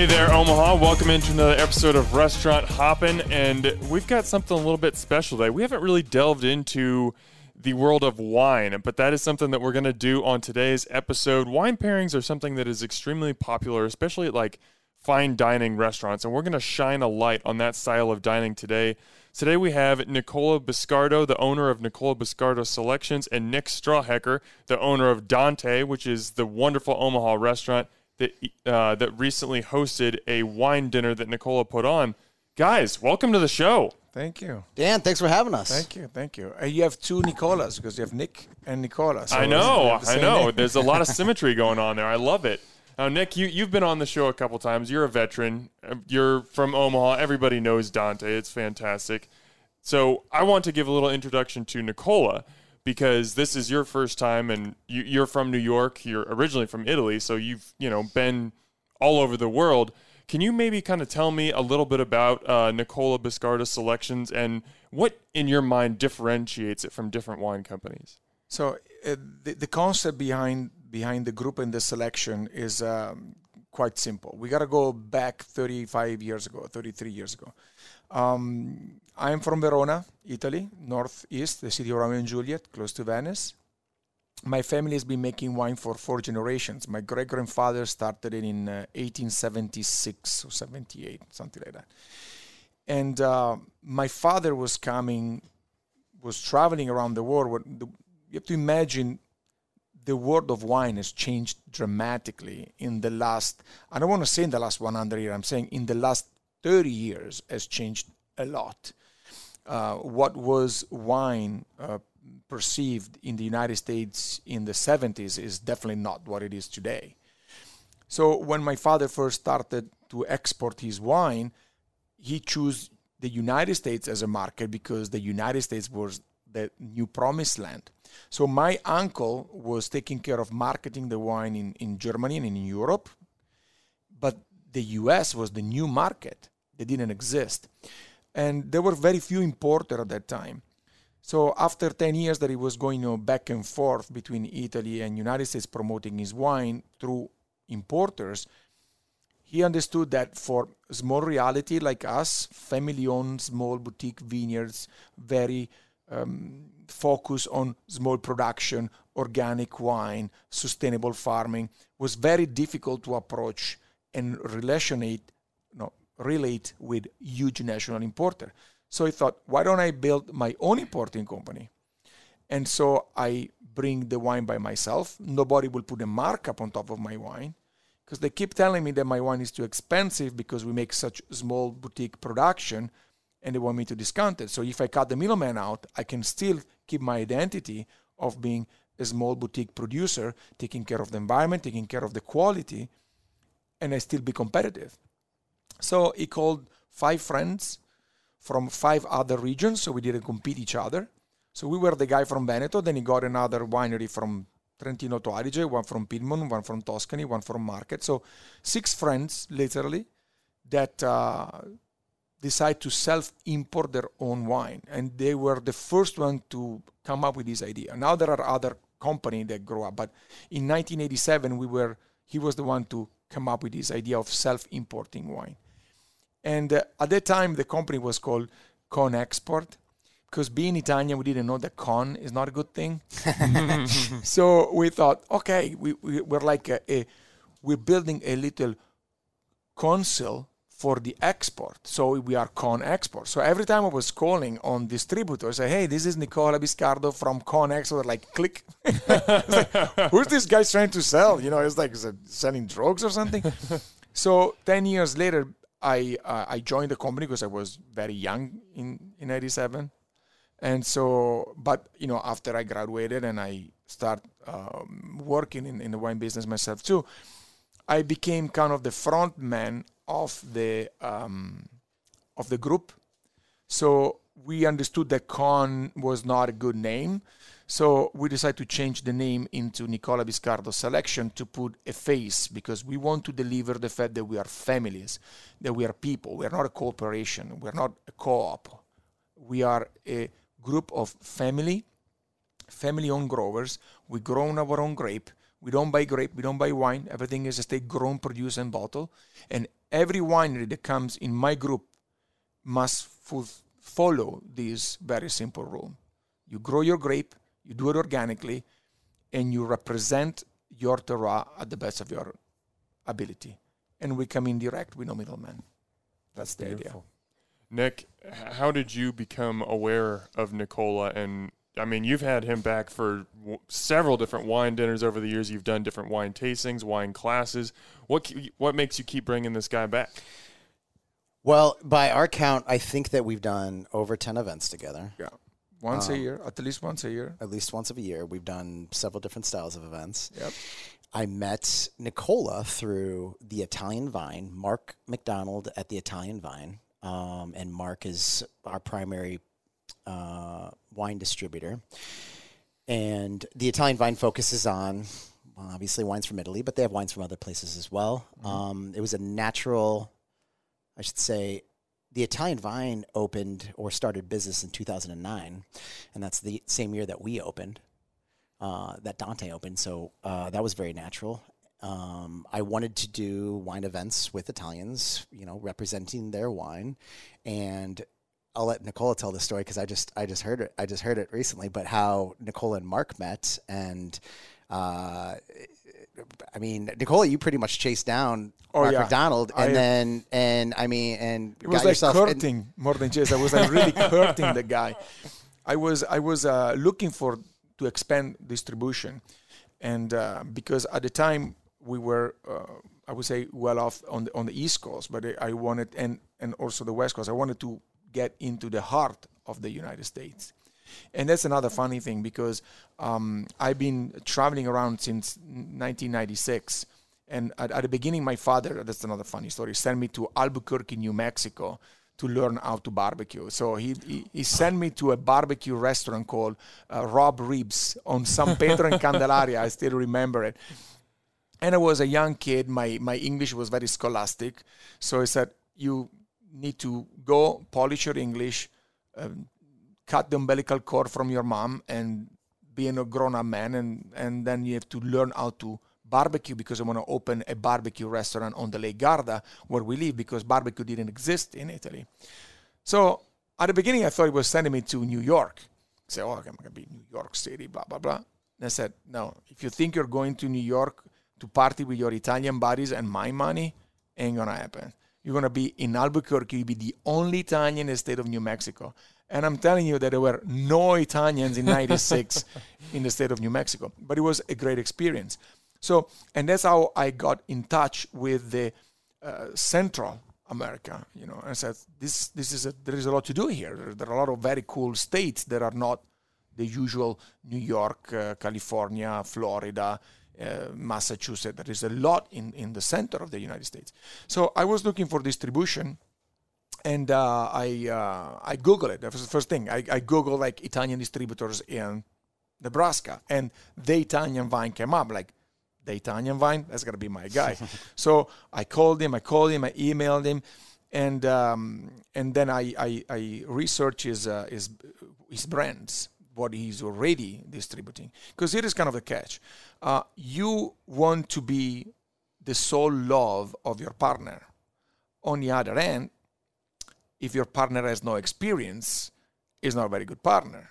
Hey there, Omaha. Welcome into another episode of Restaurant Hoppin'. And we've got something a little bit special today. We haven't really delved into the world of wine, but that is something that we're going to do on today's episode. Wine pairings are something that is extremely popular, especially at like fine dining restaurants. And we're going to shine a light on that style of dining today. Today we have Nicola Biscardo, the owner of Nicola Biscardo Selections, and Nick Strawhecker, the owner of Dante, which is the wonderful Omaha restaurant that uh, that recently hosted a wine dinner that Nicola put on. Guys, welcome to the show. Thank you. Dan, thanks for having us. Thank you. Thank you. Uh, you have two Nicolas because you have Nick and Nicola. So I know, I know. name. There's a lot of symmetry going on there. I love it. Now, Nick, you you've been on the show a couple times. You're a veteran. Uh, You're from Omaha. Everybody knows Dante. It's fantastic. So I want to give a little introduction to Nicola because this is your first time, and you, you're from New York. You're originally from Italy, so you've you know been all over the world. Can you maybe kind of tell me a little bit about uh, Nicola Biscardo selections and what, in your mind, differentiates it from different wine companies? So uh, the, the concept behind behind the group and the selection is um, quite simple. We got to go back 35 years ago, 33 years ago. Um, I'm from Verona, Italy, northeast, the city of Romeo and Juliet, close to Venice. My family has been making wine for four generations. My great grandfather started it in uh, 1876 or 78, something like that. And uh, my father was coming, was traveling around the world. The, you have to imagine the world of wine has changed dramatically in the last, I don't want to say in the last 100 years, I'm saying in the last 30 years has changed a lot. Uh, what was wine uh, perceived in the United States in the 70s is definitely not what it is today. So when my father first started to export his wine, he chose the United States as a market because the United States was the new promised land. So my uncle was taking care of marketing the wine in, in Germany and in Europe, but the US was the new market. They didn't exist. And there were very few importers at that time. So after 10 years that he was going you know, back and forth between Italy and United States promoting his wine through importers, he understood that for small reality like us, family-owned small boutique vineyards, very um, focus on small production, organic wine, sustainable farming, was very difficult to approach and relationate, no, relate with huge national importer. So I thought, why don't I build my own importing company? And so I bring the wine by myself. Nobody will put a markup on top of my wine because they keep telling me that my wine is too expensive because we make such small boutique production and they want me to discount it. So if I cut the middleman out, I can still keep my identity of being a small boutique producer, taking care of the environment, taking care of the quality, and I still be competitive. So he called five friends from five other regions, so we didn't compete each other. So we were the guy from Veneto, then he got another winery from Trentino Alto Adige, one from Piedmont, one from Tuscany, one from Marche. So six friends, literally, that uh, decide to self-import their own wine, and they were the first one to come up with this idea. Now there are other companies that grow up, but in 1987 we were he was the one to come up with this idea of self-importing wine. And uh, at that time, the company was called Con Export because being Italian, we didn't know that con is not a good thing. so we thought, okay, we, we, we're like a, a, we're building a little council for the export. So we are Con Export. So every time I was calling on distributors, I say, hey, this is Nicola Biscardo from Con Export. Like, click. like, Who's this guy trying to sell? You know, it's like selling drugs or something. so 10 years later, I uh, I joined the company because I was very young in in '87, and so but you know after I graduated and I start um, working in, in the wine business myself too, I became kind of the front man of the um, of the group. So we understood that Con was not a good name. So we decided to change the name into Nicola Biscardo Selection to put a face because we want to deliver the fact that we are families, that we are people. We are not a corporation. We are not a co-op. We are a group of family, family-owned growers. We grow our own grape. We don't buy grape. We don't buy wine. Everything is estate grown, produced, and bottled. And every winery that comes in my group must follow this very simple rule. You grow your grape, you do it organically, and you represent your terroir at the best of your ability. And we come in direct with no middleman. That's the Beautiful. idea. Nick, how did you become aware of Nicola? And I mean, you've had him back for w- several different wine dinners over the years. You've done different wine tastings, wine classes. What what makes you keep bringing this guy back? Well, by our count, I think that we've done over ten events together. Yeah, once um, a year, at least once a year. At least once a year, we've done several different styles of events. Yep. I met Nicola through the Italian Vine, Mark McDonald at the Italian Vine. Um, and Mark is our primary uh, wine distributor. And the Italian Vine focuses on, well, obviously, wines from Italy, but they have wines from other places as well. Mm-hmm. Um, it was a natural, I should say, the Italian Vine opened or started business in 2009, and that's the same year that we opened uh, that Dante opened. So uh, that was very natural. Um, I wanted to do wine events with Italians, you know, representing their wine, and I'll let Nicola tell the story because I just I just heard it I just heard it recently. But how Nicola and Mark met, and uh, I mean, Nicola, you pretty much chased down oh, Mark yeah. McDonald, and I, then and I mean, and it was like courting in, more than chase. I was like really courting the guy. I was I was uh, looking for to expand distribution. And uh, because at the time we were, uh, I would say, well off on the, on the East Coast, but I wanted, and, and also the West Coast, I wanted to get into the heart of the United States. And that's another funny thing because um, I've been traveling around since 1996. And at, at, the beginning, my father, that's another funny story, sent me to Albuquerque, New Mexico to learn how to barbecue. So he, he, he sent me to a barbecue restaurant called uh, Rob Ribs on San Pedro and Candelaria. I still remember it. And I was a young kid. My, my English was very scholastic. So he said, You need to go polish your English, um, cut the umbilical cord from your mom, and be a grown up man. And, and then you have to learn how to barbecue because I want to open a barbecue restaurant on the Lake Garda where we live because barbecue didn't exist in Italy. So at the beginning, I thought he was sending me to New York. I said, oh, I'm going to be New York City, blah, blah, blah. And I said, no, if you think you're going to New York to party with your Italian buddies and my money, ain't going to happen. You're going to be in Albuquerque. You'll be the only Italian in the state of New Mexico. And I'm telling you that there were no Italians in 96 in the state of New Mexico. But it was a great experience. So, and that's how I got in touch with the uh, Central America. You know, I said, this, this is a, there is a lot to do here. There, there, are a lot of very cool states that are not the usual New York, uh, California, Florida, uh, Massachusetts. There is a lot in, in the center of the United States. So I was looking for distribution and uh, I uh, I Googled it. That was the first thing. I, I Googled like Italian distributors in Nebraska, and the Italian vine came up. Like the Italian vine, that's gonna be my guy. so I called him, I called him, I emailed him, and um, and then I I, I research his uh, his his brands, what he's already distributing, because it is kind of the catch. Uh, you want to be the sole love of your partner. On the other end, if your partner has no experience, is not a very good partner.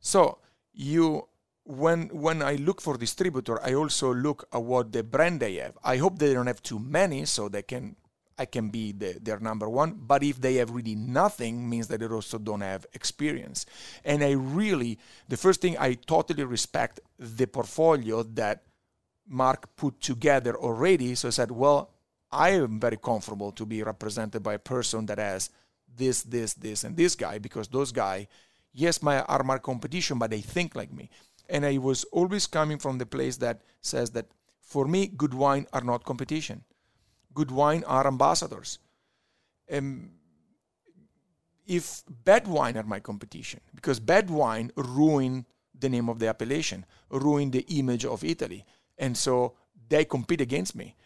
So you when when I look for distributor, I also look at what the brand they have. I hope they don't have too many, so they can I can be the, their number one. But if they have really nothing, means that they also don't have experience. And I really, the first thing I totally respect the portfolio that Mark put together already. So I said, well, I am very comfortable to be represented by a person that has this, this, this, and this guy because those guys, yes, my are my competition, but they think like me. And I was always coming from the place that says that for me, good wine are not competition. Good wine are ambassadors. Um, if bad wine are my competition, because bad wine ruin the name of the appellation, ruin the image of Italy. And so they compete against me.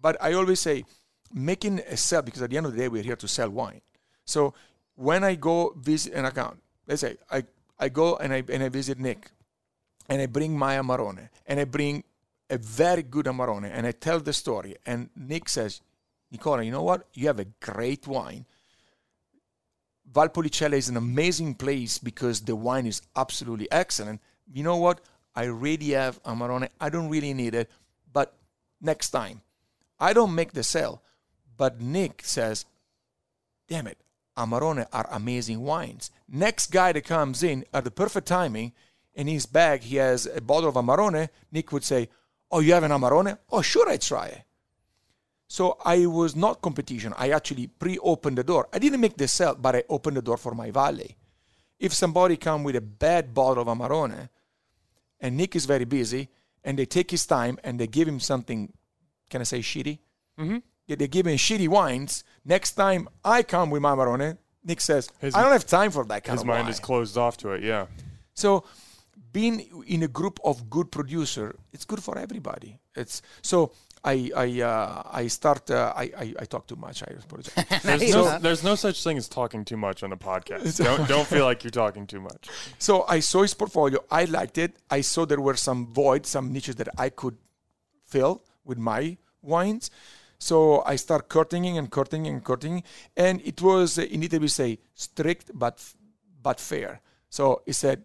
But I always say, making a sell, because at the end of the day, we're here to sell wine. So when I go visit an account, let's say I, I go and I, and I visit Nick and I bring my Amarone and I bring a very good Amarone, and I tell the story, and Nick says, Nicola, you know what? You have a great wine. Valpolicella is an amazing place because the wine is absolutely excellent. You know what? I really have Amarone. I don't really need it, but next time. I don't make the sale, but Nick says, damn it, Amarone are amazing wines. Next guy that comes in at the perfect timing, in his bag he has a bottle of Amarone, Nick would say, Oh, you have an Amarone? Oh, sure, I try it. So I was not competition. I actually pre-opened the door. I didn't make the sale, but I opened the door for my valet. If somebody come with a bad bottle of Amarone, and Nick is very busy, and they take his time and they give him something, can I say shitty? Mm-hmm. Yeah, they give him shitty wines. Next time I come with my Amarone, Nick says, His- I don't have time for that kind His mind wine. is closed off to it. Yeah. So being in a group of good producer, it's good for everybody. It's so I I uh, I start uh, I, I I talk too much. I apologize. There's So- no, there's no such thing as talking too much on a podcast. Don't don't feel like you're talking too much. so I saw his portfolio. I liked it. I saw there were some voids, some niches that I could fill with my wines. So I start curtaining and curtaining and curtaining, and it was uh, in Italy we say strict but but fair. So he said,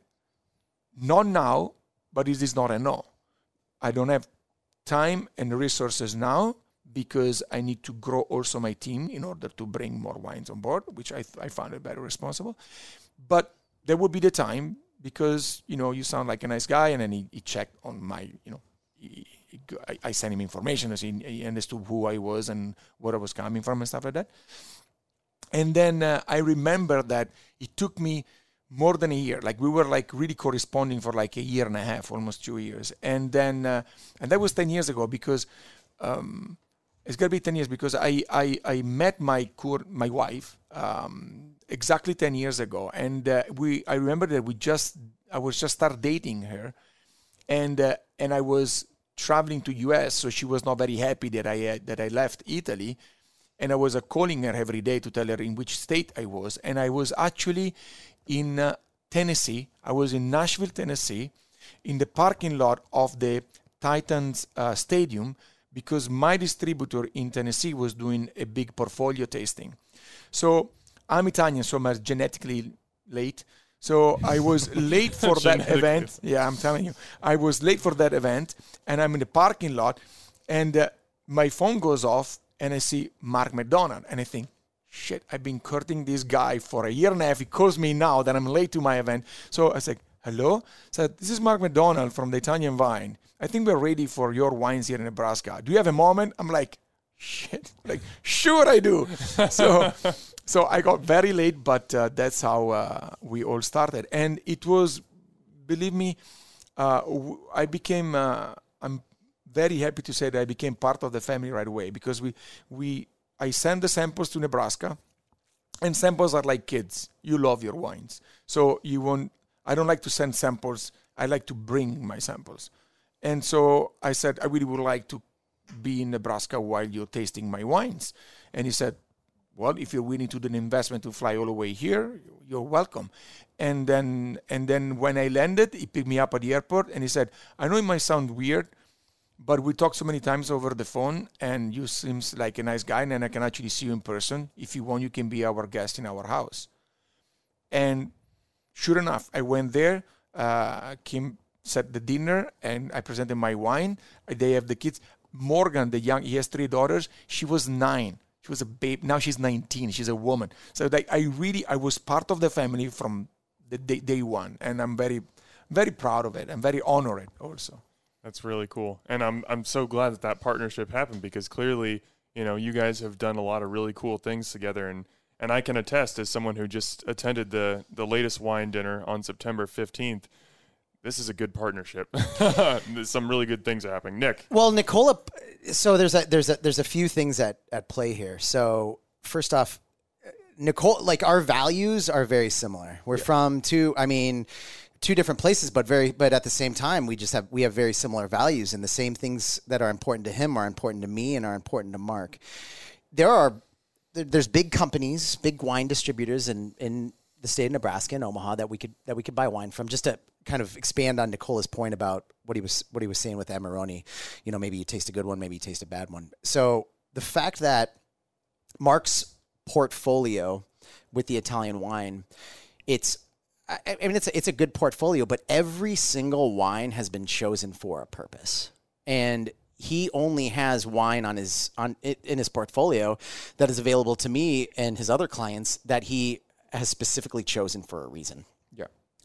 not now, but it is not a no. I don't have time and resources now because I need to grow also my team in order to bring more wines on board, which I, I found it very responsible. But there would be the time because you know you sound like a nice guy, and then he, he checked on my you know. I, I sent him information so he, he understood who I was and where I was coming from and stuff like that. And then uh, I remember that it took me more than a year. Like we were like really corresponding for like a year and a half, almost two years. And then, uh, and that was 10 years ago because um, it's gonna be 10 years because I, I, I met my cur- my wife um, exactly 10 years ago. And uh, we, I remember that we just, I was just start dating her and, uh, and I was traveling to US. So she was not very happy that I, had, that I left Italy and I was uh, calling her every day to tell her in which state I was. And I was actually in uh, Tennessee. I was in Nashville, Tennessee, in the parking lot of the Titans uh, Stadium because my distributor in Tennessee was doing a big portfolio tasting. So I'm Italian, so I'm genetically late. So I was late for that event. Yeah, I'm telling you, I was late for that event, and I'm in the parking lot, and uh, my phone goes off, and I see Mark McDonald, and I think, shit, I've been courting this guy for a year and a half. He calls me now that I'm late to my event. So I said, hello? said, this is Mark McDonald from the Italian Vine. I think we're ready for your wines here in Nebraska. Do you have a moment? I'm like, shit, like, sure I do. so, so I got very late, but uh, that's how uh, we all started. And it was, believe me, uh, w- I became, uh, I'm very happy to say that I became part of the family right away because we, we, I sent the samples to Nebraska, and samples are like kids. You love your wines, so you won't. I don't like to send samples. I like to bring my samples, and so I said I really would like to be in Nebraska while you're tasting my wines, and he said, "Well, if you're willing to do an investment to fly all the way here, you're welcome." And then, and then when I landed, he picked me up at the airport, and he said, "I know it might sound weird." but we talked so many times over the phone and you seems like a nice guy and i can actually see you in person if you want you can be our guest in our house and sure enough i went there uh, kim set the dinner and i presented my wine they have the kids morgan the young he has three daughters. She was nine. She was a babe. Now she's 19 she's a woman. So like i really i was part of the family from the day, day one and i'm very very proud of it i'm very honored also. That's really cool, and I'm I'm so glad that that partnership happened because clearly, you know, you guys have done a lot of really cool things together, and and I can attest as someone who just attended the the latest wine dinner on September 15th. This is a good partnership. Some really good things are happening. Nick, Well, Nicola. So there's a there's a there's a few things at at play here. So first off, Nicole, like our values are very similar. We're from two. I mean. Two different places, but very, but at the same time, we just have we have very similar values, and the same things that are important to him are important to me and are important to Mark. There are there's big companies, big wine distributors in in the state of Nebraska and Omaha that we could that we could buy wine from. Just to kind of expand on Nicola's point about what he was what he was saying with Amarone. You know, maybe you taste a good one, maybe you taste a bad one. So the fact that Mark's portfolio with the Italian Vine, it's I mean it's a, it's a good portfolio, but every single wine has been chosen for a purpose, and he only has wine on his on in his portfolio that is available to me and his other clients that he has specifically chosen for a reason.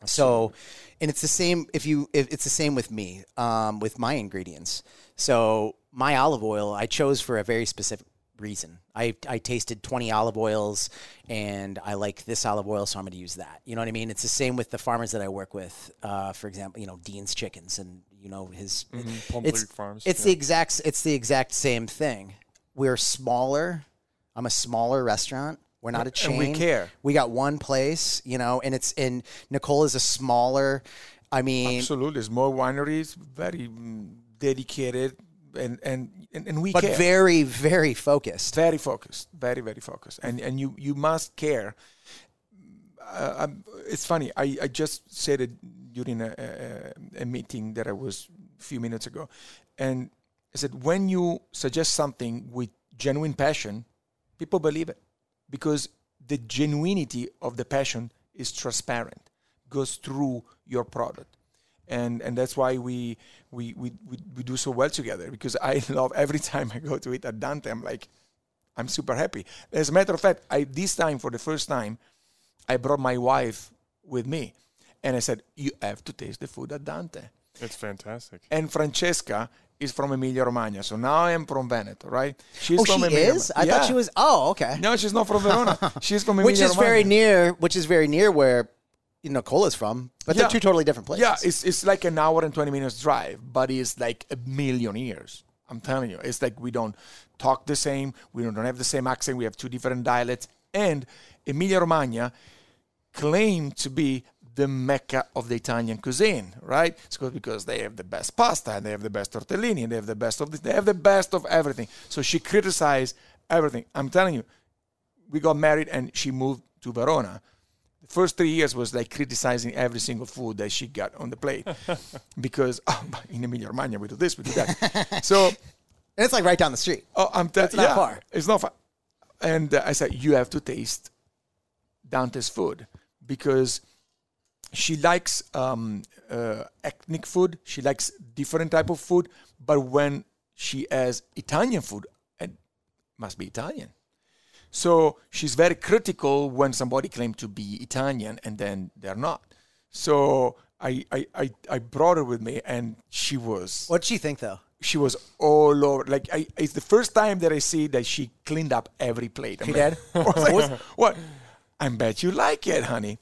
So, and it's the same if you if it's the same with me um, with my ingredients. So my olive oil I chose for a very specific reason. I I tasted 20 olive oils and I like this olive oil so I'm going to use that. You know what I mean? It's the same with the farmers that I work with. Uh, for example, you know, Dean's chickens and you know his Plum it's, Farms, It's yeah. the exact it's the exact same thing. We're smaller. I'm a smaller restaurant. We're not a chain. And we care. We got one place, you know, and it's in Nicola's a smaller. I mean, Absolutely. Small wineries, very mm, dedicated, and, and, and, and we but care. very, very focused. very focused, very very focused, and and you you must care. Uh, it's funny. I, I just said it during a, a, a meeting that I was a few minutes ago, and I said when you suggest something with genuine passion, people believe it because the genuinity of the passion is transparent, goes through your product and and that's why we we, we we we do so well together because I love every time I go to eat at Dante I'm like I'm super happy. As a matter of fact, I this time for the first time I brought my wife with me and I said you have to taste the food at Dante. It's fantastic. And Francesca is from Emilia Romagna, so now I am from Veneto, right? She's Oh, from she Emilia is. I Romagna. thought she was. Oh, okay. No, she's not from Verona. She's from Emilia which is very near. Which is very near where Nicola's from. But Yeah. they're two totally different places. Yeah, it's it's like an hour and twenty minutes drive, but it's like a million years. I'm telling you, it's like we don't talk the same, we don't have the same accent, we have two different dialects, and Emilia Romagna claim to be the mecca of the Italian cuisine, right? It's good because they have the best pasta and they have the best tortellini and they have the best of this, they have the best of everything. So she criticized everything. I'm telling you, we got married and she moved to Verona. The first three years was like criticizing every single food that she got on the plate because oh, in Emilia Romagna we do this, we do that. so and it's like right down the street. oh, I'm telling not yeah, far. It's not far. And uh, I said you have to taste Dante's food because she likes um, uh, ethnic food. She likes different type of food, but when she has Italian food, it must be Italian. So she's very critical when somebody claims to be Italian and then they're not. So I, I, I, I brought her with me and she was What'd she think though? she was all over. Like I, it's the first time that I see that she cleaned up every plate. I'm She like, did? Like, what? I bet you like it, honey.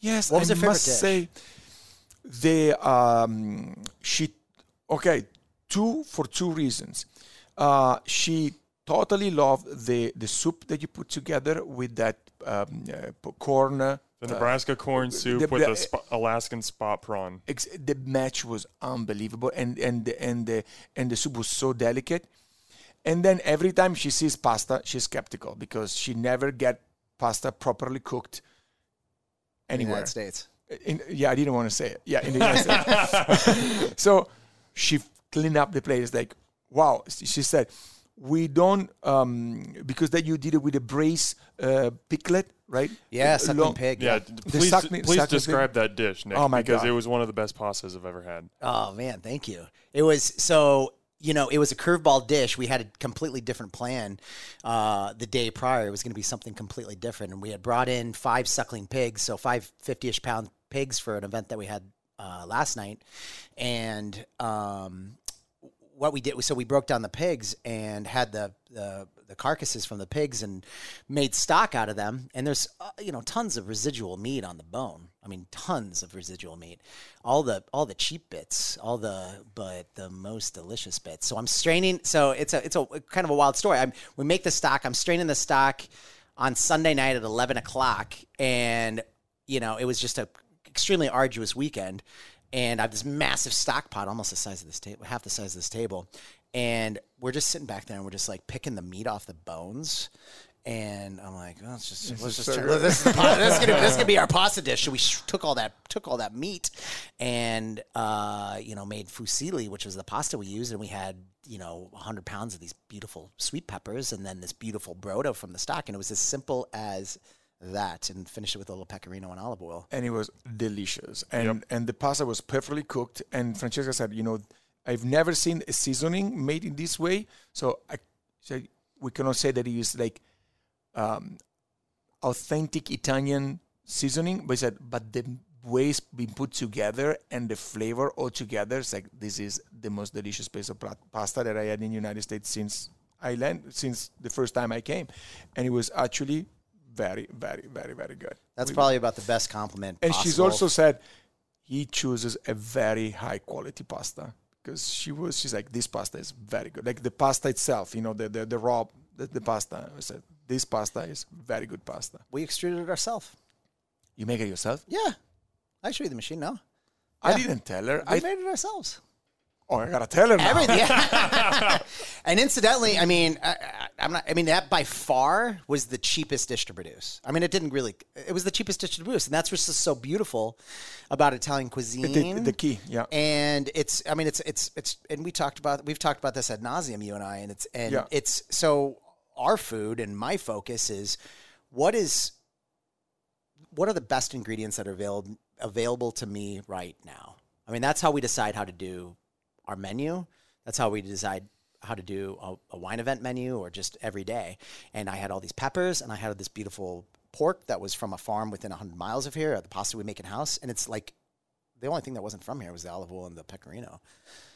Yes, What was I her favorite must dish? say, the um, she okay two for two reasons. Uh, she totally loved the the soup that you put together with that um, uh, corn. uh, The Nebraska corn soup the- with the- sp- Alaskan spot prawn. ex- the match was unbelievable and and the, and the and the soup was so delicate and then every time she sees pasta she's skeptical because she never get pasta properly cooked In the anywhere United States. in, yeah i didn't want to say it yeah in the United States. so she cleaned up the place like wow she said we don't um because that you did it with a brace uh piglet right Yeah, A suckling long- pig. Yeah, Yeah. The please, suckling- please suckling- describe that dish, Nick. Oh, my because God. it was one of the best pastas I've ever had. Oh man, thank you. It was so you know it was a curveball dish. We had a completely different plan uh, the day prior. It was going to be something completely different, and we had brought in five suckling pigs, so five 50-ish pound pigs for an event that we had uh, last night, and um, what we did was so we broke down the pigs and had the, the the carcasses from the pigs and made stock out of them and there's uh, you know tons of residual meat on the bone i mean tons of residual meat. All the all the cheap bits all the but the most delicious bits. So i'm straining so it's a it's a kind of a wild story. I'm, we make the stock. I'm straining the stock on sunday night at 11 o'clock. And you know it was just a extremely arduous weekend. And I have this massive stock pot, almost the size of this table, half the size of this table, and we're just sitting back there and we're just like picking the meat off the bones, And I'm like, well, let's just This let's just so turn, this, is, pa- this is gonna this is gonna be our pasta dish. So we sh- took all that took all that meat, and uh, you know made fusilli, which was the pasta we used, and we had you know 100 pounds of these beautiful sweet peppers, and then this beautiful brodo from the stock, and it was as simple as that, and finished it with a little pecorino and olive oil. and it was delicious. And and the pasta was perfectly cooked. And Francesca said, you know, I've never seen a seasoning made in this way. So I said we cannot say that it is like um, authentic Italian seasoning, but he said, but the ways being put together and the flavor all together, it's like this is the most delicious piece of pasta that I had in the United States since I land since the first time I came, and it was actually very, very, very, very good. That's We- probably about the best compliment. and she's also said he chooses a very high quality pasta because she was she's like this pasta is very good like the pasta itself you know the the, the raw the, the pasta I said this pasta is very good pasta we extruded it ourselves. you make it yourself Yeah, I show you the machine now. I Yeah. didn't tell her We I made it ourselves. oh I gotta tell her now. Everything. and incidentally, I mean, I, I, I'm not. I mean, that by far was the cheapest dish to produce. I mean, it didn't really. It was the cheapest dish to produce, and that's what's just so beautiful about Italian cuisine. the, the key yeah and it's i mean it's it's it's and we talked about we've talked about this ad nauseum you and i and it's and Yeah. it's so our food and my focus is what is what are the best ingredients that are available available to me right now? I mean that's how we decide how to do our menu. That's how we decide how to do a, a wine event menu or just every day. And i had all these peppers and i had this beautiful pork that was from a farm within 100 miles of here the pasta we make in house and it's like the only thing that wasn't from here was the olive oil and the pecorino.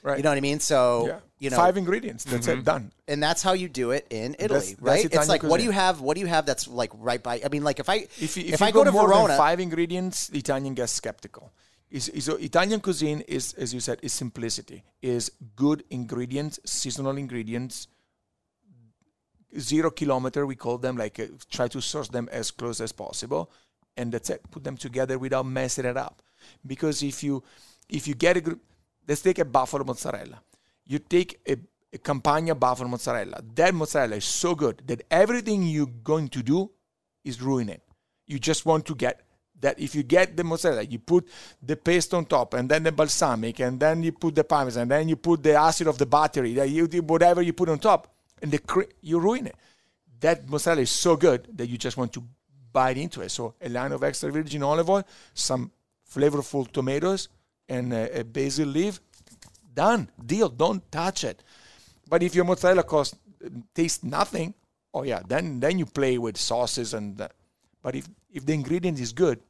right You know what I mean? So yeah you know, five ingredients that's it done and that's how you do it in Italy, That's- that's right? it's like what do you have? What do you have that's like right by? I mean, like if I if, you, if, if, I you go, to Verona, five ingredients, the Italian gets skeptical. Is, is so Italian cuisine is, as you said, is simplicity. Is good ingredients, seasonal ingredients. Zero kilometer, we call them. Like uh, try to source them as close as possible, and that's it. Put them together without messing it up. Because if you if you get a gr- let's take a buffalo mozzarella. You take a, a Campagna buffalo mozzarella. That mozzarella is so good that everything you're going to do is ruin it. You just want to get that if you get the mozzarella, you put the paste on top, and then the balsamic, and then you put the parmesan, and then you put the acid of the battery, that you whatever you put on top, and the cre- you ruin it. That mozzarella is so good that you just want to bite into it. So a line of extra virgin olive oil, some flavorful tomatoes, and a, a basil leaf. Done. Deal. Don't touch it. But if your mozzarella cost tastes nothing, oh yeah, then then you play with sauces and. That. But if if the ingredient is good,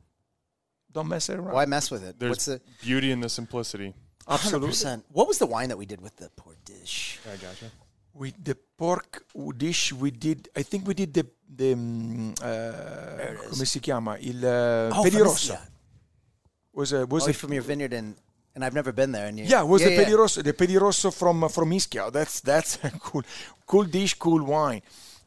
don't mess it around. why mess with it? There's What's the beauty in the simplicity. hundred percent? What was the wine that we did with the pork dish? I gotcha. With the pork dish, we did. I think we did the the um, uh, it is. come si chiama il uh, Oh, Piedirosso. yeah. Was a was Oh, a from your vineyard in, and I've never been there. And you, Yeah, it was the yeah. Piedirosso, the Piedirosso from uh, from Ischia. That's that's a cool, cool dish, cool wine.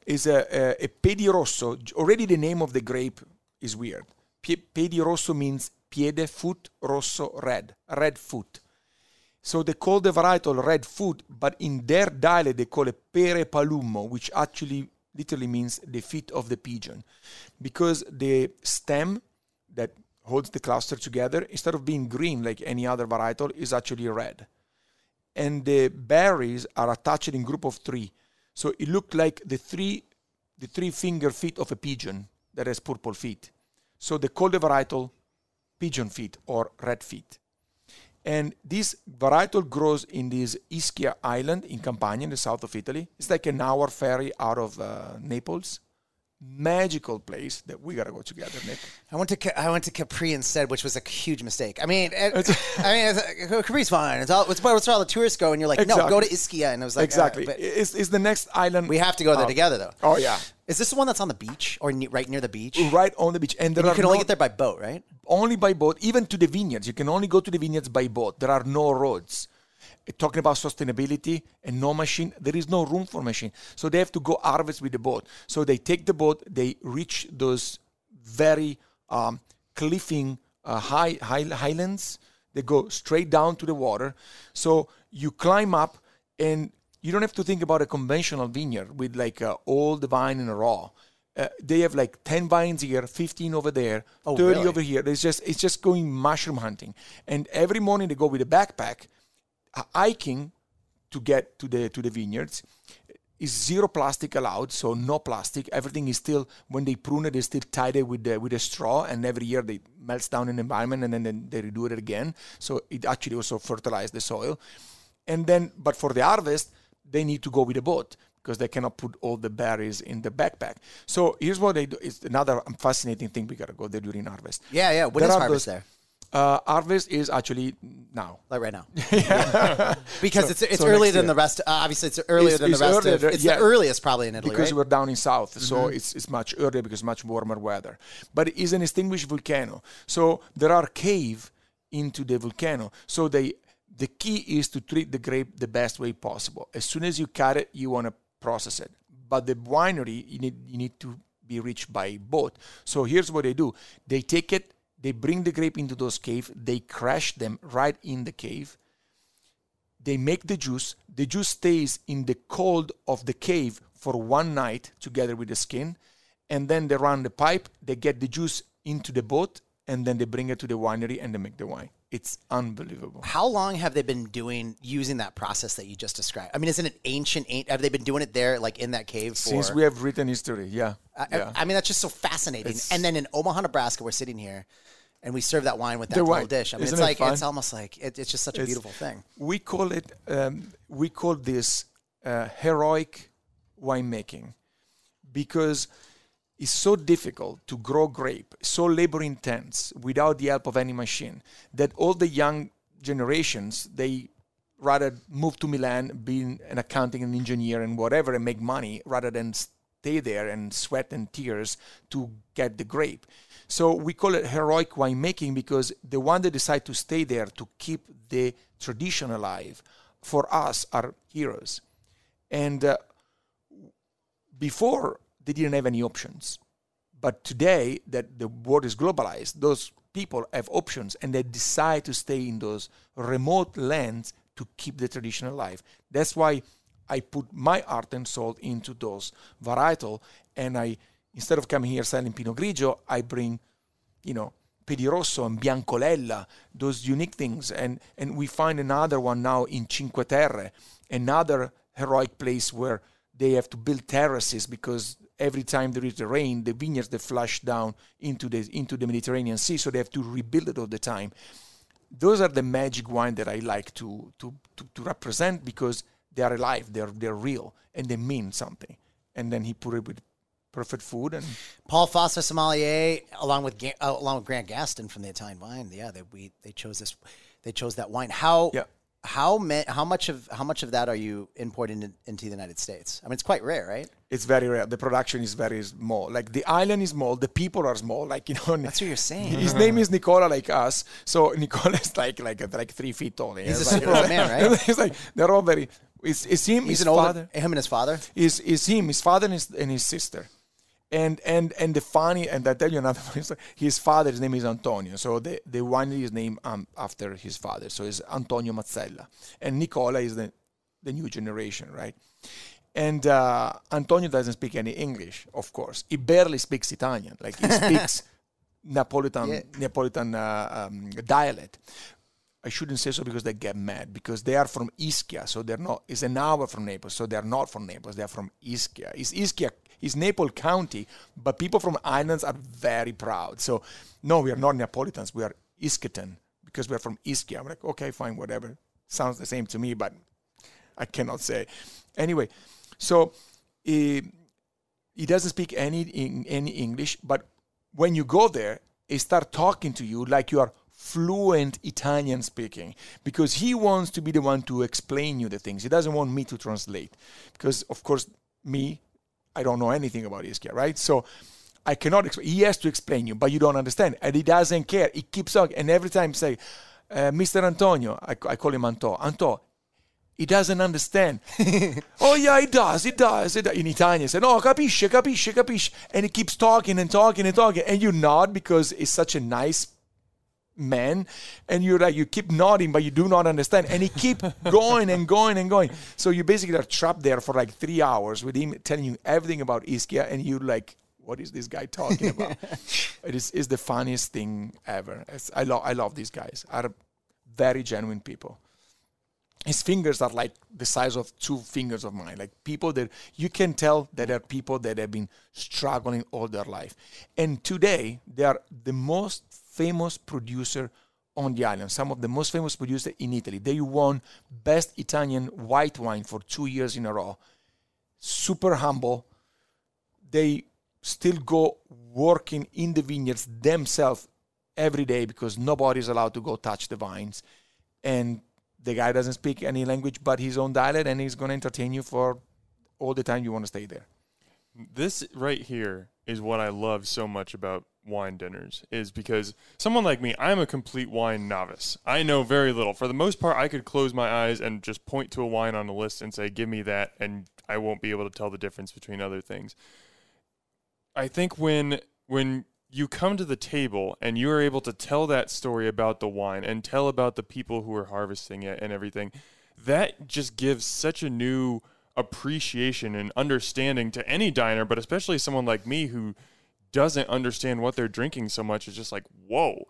Is a, a, a Piedirosso. Already the name of the grape is weird. Pie- Piedirosso means piede, foot, rosso, red, red foot. So they call the varietal red foot, but in their dialect they call it pere palummo, which actually literally means the feet of the pigeon, because the stem that holds the cluster together, instead of being green like any other varietal, is actually red. And the berries are attached in group of three. So it looked like the three the three finger feet of a pigeon that has purple feet. So they call the varietal pigeon feet or red feet. And this varietal grows in this Ischia island in Campania, in the south of Italy. It's like an hour ferry out of uh, Naples. Magical place that we gotta go together, Nick. I went to I went to Capri instead, which was a huge mistake. I mean, it, I mean, it's, Capri's fine. It's all it's where all the tourists go, and you're like, no, go to Ischia, and I was like, exactly. uh, but it's, it's the next island. we have to go there Oh. together, though. Oh yeah, Is this the one that's on the beach or ne- right near the beach? right on the beach, and there You can only no- get there by boat, right? only by boat, even to the vineyards. You can only go to the vineyards by boat. There are no roads. Uh, Talking about sustainability and no machine, there is no room for machine. So they have to go harvest with the boat. So they take the boat, they reach those very um, cliffing uh, high, high highlands. They go straight down to the water. So you climb up, and you don't have to think about a conventional vineyard with like uh, all the vine in a raw Uh, they have like 10 vines here 15 over there Oh, 30 really? over here it's just it's just going mushroom hunting and every morning they go with a backpack uh, hiking to get to the to the vineyards. Is zero plastic allowed so no plastic. Everything is still when they prune it they still tied it with the with a straw and every year they melts down in the environment and then, then they redo it again. So it actually also fertilizes the soil. And then but for the harvest they need to go with a boat because they cannot put all the berries in the backpack. So here's what they do. It's another fascinating thing we gotta go there during harvest. Yeah, yeah. When There is harvest those- there? Uh, harvest is actually now Like right now. because it's it's so earlier than year. the rest. Uh, obviously, it's earlier It's- than the rest earlier of. It's yeah. the earliest probably in Italy, because right? we're down in south, so it's it's much earlier because much warmer weather. But it is an extinguished volcano, so there are cave into the volcano. So they the key is to treat the grape the best way possible. As soon as you cut it, you want to process it. But the winery you need you need to be reached by boat. So here's what they do: they take it, they bring the grape into those cave, they crash them right in the cave they make the juice. The juice stays in the cold of the cave for one night together with the skin. And then they run the pipe, they get the juice into the boat, and then they bring it to the winery and they make the wine. It's unbelievable. How long have they been doing using that process that you just described? I mean, isn't it ancient? Have they been doing it there, like in that cave? For, Since we have written history, yeah. I, yeah. I mean, that's just so fascinating. It's- and then in Omaha, Nebraska, we're sitting here, and we serve that wine with that little wine. dish. I mean, Isn't it's it like fun? it's almost like it, it's just such a beautiful thing. we call it um, we call this uh, heroic winemaking because it's so difficult to grow grape so labor intense without the help of any machine that all the young generations they rather move to milan being an accounting and engineer and whatever and make money rather than stay there and sweat and tears to get the grape so we call it heroic winemaking because the one that decide to stay there to keep the tradition alive for us are heroes. And uh, before they didn't have any options. But today that the world is globalized those people have options and they decide to stay in those remote lands to keep the tradition alive. That's why i put my art and soul into those varietal and i instead of coming here selling pinot grigio i bring you know Piedirosso and Biancolella, those unique things. And, and we find another one now in Cinque Terre, another heroic place where they have to build terraces because every time there is a rain, the vineyards they flush down into the into the Mediterranean Sea, so they have to rebuild it all the time. Those are the magic wine that I like to to, to, to represent because they are alive, they're they're real, and they mean something. And then he put it with perfect food and Paul Foster sommelier, along with uh, along with Grant Gaston from the Italian Vine. Yeah, they we they chose this, they chose that wine. How Yeah. how ma- how much of how much of that are you importing in, into the United States? I mean, it's quite rare, right? it's very rare. The production is very small. Like the island is small, the people are small. Like you know, That's what you're saying. his name is Nicola, like us. So Nicola is like like like three feet tall. He's a like- super old man, right? He's like they're all very. It's, it's him. He's his an older father. him and his father. Is is him? His father and his, and his sister. And and and the funny and I tell you another funny story. His father's name is Antonio, so the the winery is named um, after his father. So it's Antonio Mazzella, and Nicola is the the new generation, right? And uh, Antonio doesn't speak any English, of course. He barely speaks Italian. Like he speaks Napolitan Yeah. Napolitan uh, um, dialect. I shouldn't say so because they get mad because they are from Ischia, so they're not. It's an hour from Naples, so they're not from Naples. They're from Ischia. It's Ischia. It's Naples County, but people from islands are very proud. So, no, we are not Neapolitans. We are Iskitan because we are from Ischia. I'm like, okay, fine, whatever. Sounds the same to me, but I cannot say. Anyway, so he, he doesn't speak any in, any English, but when you go there, he start talking to you like you are fluent Italian speaking because he wants to be the one to explain you the things. He doesn't want me to translate because, of course, me, I don't know anything about Ischia, right? So I cannot. Exp- he has to explain you, but you don't understand, and he doesn't care. He keeps talking, and every time say, uh, "Mr. Antonio," I, I call him Anto. Anto, he doesn't understand. oh yeah, he does, he does. He does. In Italian, he said, "No, capisce, capisce, capisce," and he keeps talking and talking and talking, and you nod because he's such a nice man, and you're like you keep nodding, but you do not understand, and he keep going and going and going. So you basically are trapped there for like three hours with him telling you everything about Ischia, and you're like, what is this guy talking about? it is, is the funniest thing ever. It's, I love I love these guys. Are very genuine people. His fingers are like the size of two fingers of mine. Like people that you can tell that are people that have been struggling all their life. And today they are the most famous producer on the island. Some of the most famous producers in Italy. They won best Italian white wine for two years in a row. Super humble. They still go working in the vineyards themselves every day because nobody's allowed to go touch the vines. And the guy doesn't speak any language but his own dialect and he's going to entertain you for all the time you want to stay there. This right here is what I love so much about wine dinners is because someone like me, I'm a complete wine novice. I know very little. For the most part, I could close my eyes and just point to a wine on a list and say, "Give me that," and I won't be able to tell the difference between other things. I think when when you come to the table and you are able to tell that story about the wine and tell about the people who are harvesting it and everything, that just gives such a new appreciation and understanding to any diner, but especially someone like me who doesn't understand what they're drinking so much. is just like, whoa,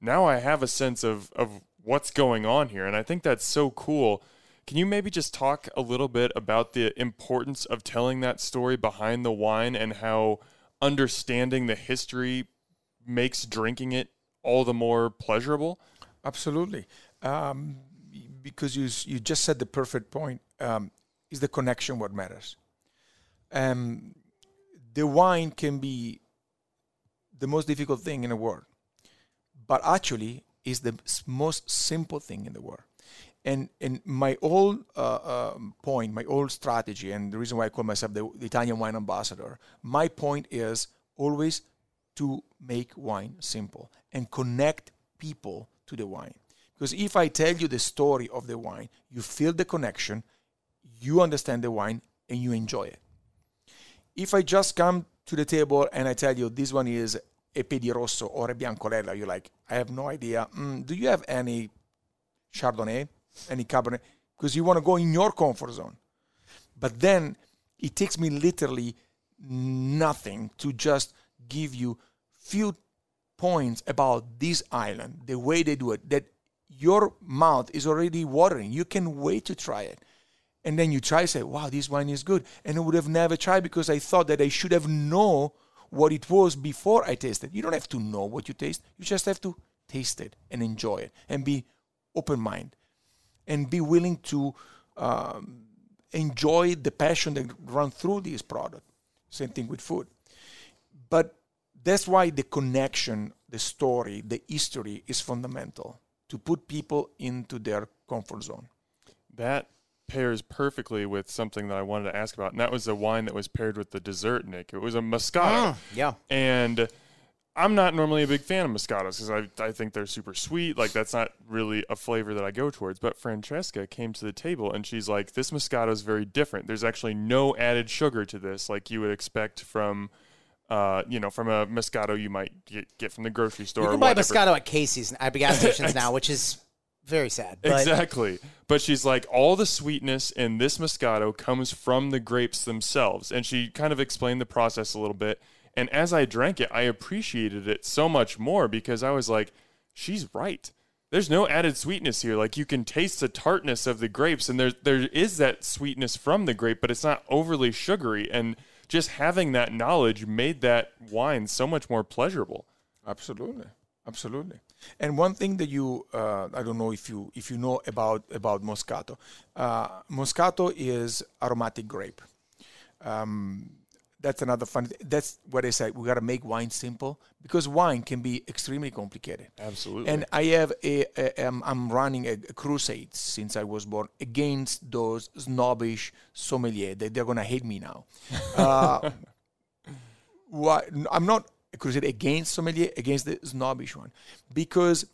now I have a sense of, of what's going on here. And I think that's so cool. Can you maybe just talk a little bit about the importance of telling that story behind the wine and how understanding the history makes drinking it all the more pleasurable? Absolutely. Um, because you, you just said the perfect point. Um, is the connection what matters? Um, the wine can be the most difficult thing in the world, but actually is the most simple thing in the world. And and my old uh, um, point, my old strategy, and the reason why I call myself the, the Italian wine ambassador, my point is always to make wine simple and connect people to the wine. Because if I tell you the story of the wine, you feel the connection, you understand the wine, and you enjoy it. If I just come to the table and I tell you this one is a Rosso or a Biancolella, you're like, I have no idea. Mm, do you have any Chardonnay, any Cabernet? Because you want to go in your comfort zone. But then it takes me literally nothing to just give you few points about this island, the way they do it, that your mouth is already watering. You can wait to try it. And then you try say, wow, this wine is good. And I would have never tried because I thought that I should have known what it was before I tasted. You don't have to know what you taste. You just have to taste it and enjoy it and be open minded and be willing to um, enjoy the passion that run through this product. Same thing with food. But that's why the connection, the story, the history is fundamental to put people into their comfort zone. That pairs perfectly with something that I wanted to ask about, and that was the wine that was paired with the dessert, Nick. It was a Moscato. Mm, yeah. And I'm not normally a big fan of Moscatos because I, I think they're super sweet. Like, that's not really a flavor that I go towards. But Francesca came to the table and she's like, this Moscato is very different. There's actually no added sugar to this, like you would expect from. Uh, you know, from a Moscato you might get, get from the grocery store. You can buy Moscato at Casey's at gas stations now, which is very sad. But. Exactly. But she's like, all the sweetness in this Moscato comes from the grapes themselves. And she kind of explained the process a little bit. And as I drank it, I appreciated it so much more because I was like, she's right. There's no added sweetness here. Like you can taste the tartness of the grapes, and there there is that sweetness from the grape, but it's not overly sugary. And just having that knowledge made that wine so much more pleasurable. Absolutely, absolutely. And one thing that you, uh, I don't know if you if you know about about Moscato. Uh, Moscato is aromatic grape. Um, that's another fun. That's what I said. We got to make wine simple because wine can be extremely complicated. Absolutely. And I have a, a um, I'm running a, a, crusade since I was born against those snobbish sommelier. They, they're gonna hate me now. Uh, why, I'm not crusade against sommelier, against the snobbish one, because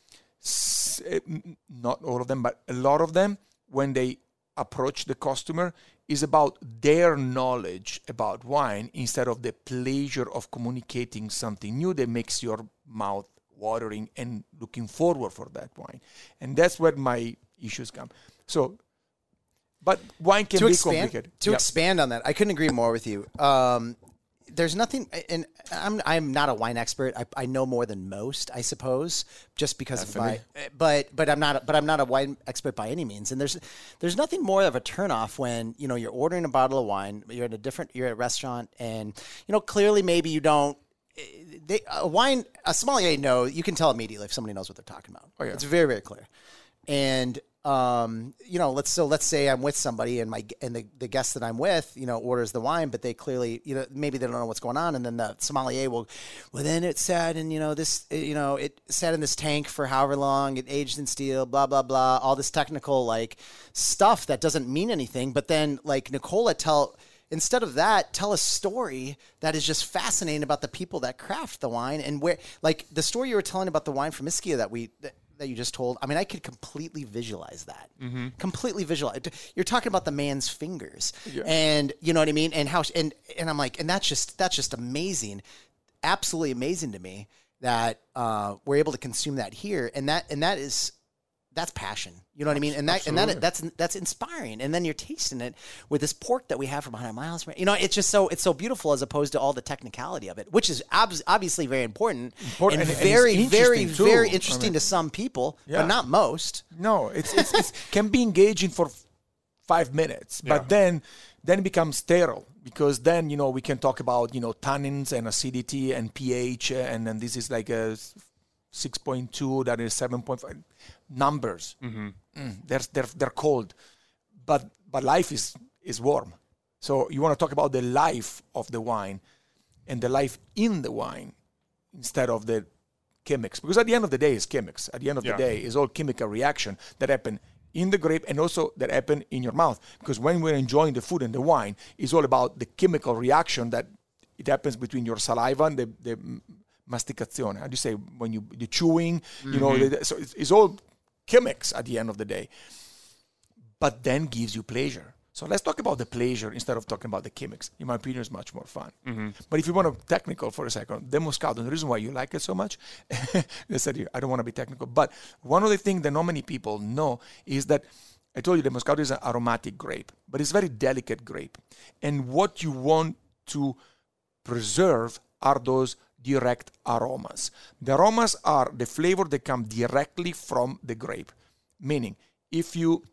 eh, not all of them, but a lot of them, when they approach the customer, is about their knowledge about wine instead of the pleasure of communicating something new that makes your mouth watering and looking forward for that wine. And that's where my issues come. So, but wine can to be expand, complicated. To yep. expand on that, I couldn't agree more with you. Um, there's nothing, and I'm I'm not a wine expert. I, I know more than most, I suppose, just because of my. But but I'm not but I'm not a wine expert by any means. And there's there's nothing more of a turnoff when you know you're ordering a bottle of wine. You're at a different you're at a restaurant, and you know clearly maybe you don't. They, a wine a sommelier know you can tell immediately if somebody knows what they're talking about. Oh, yeah. It's very very clear, and um, you know, let's so let's say I'm with somebody and my and the, the guest that I'm with, you know, orders the wine, but they clearly, you know, maybe they don't know what's going on, and then the sommelier will, well, then it sat in, you know, this, you know, it sat in this tank for however long, it aged in steel, blah blah blah, all this technical like stuff that doesn't mean anything, but then like Nicola tell. Instead of that, tell a story that is just fascinating about the people that craft the wine and where, like the story you were telling about the wine from Ischia that we that, you just told, I mean, I could completely visualize that. Completely visualize. You're talking about the man's fingers, and you know what I mean, and how, and and I'm like, and that's just that's just amazing, absolutely amazing to me that uh, we're able to consume that here, and that and that is that's passion. You know what I mean? And that and that that's that's inspiring. And then you're tasting it with this pork that we have from 100 miles. You know, it's just so it's so beautiful as opposed to all the technicality of it, which is ob- obviously very important, important and, and, very and very very interesting I mean, to some people, yeah. but not most. No, it's it's, can be engaging for 5 minutes, yeah. but then then it becomes sterile because then you know we can talk about you know tannins and acidity and pH and then this is like a 6.2 that is 7.5 numbers. Mm-hmm. Mm, they're, they're, they're cold, but, but life is, is warm. So you want to talk about the life of the wine and the life in the wine instead of the chemics. Because at the end of the day, it's chemics. At the end of yeah. the day, it's all chemical reaction that happen in the grape and also that happen in your mouth. Because when we're enjoying the food and the wine, it's all about the chemical reaction that it happens between your saliva and the, the masticazione. How do you say when you the chewing? Mm-hmm. You know, mm-hmm. the, so it's, it's all chemics at the end of the day but then gives you pleasure. So let's talk about the pleasure instead of talking about the chemics. In my opinion, it's much more fun. Mm-hmm. But if you want to technical for a second, the Moscato, the reason why you like it so much, I said I don't want to be technical, but one of the things that not many people know is that I told you the Moscato is an aromatic grape, but it's a very delicate grape. And what you want to preserve are those direct aromas. The aromas are the flavor that come directly from the grape. Meaning, if you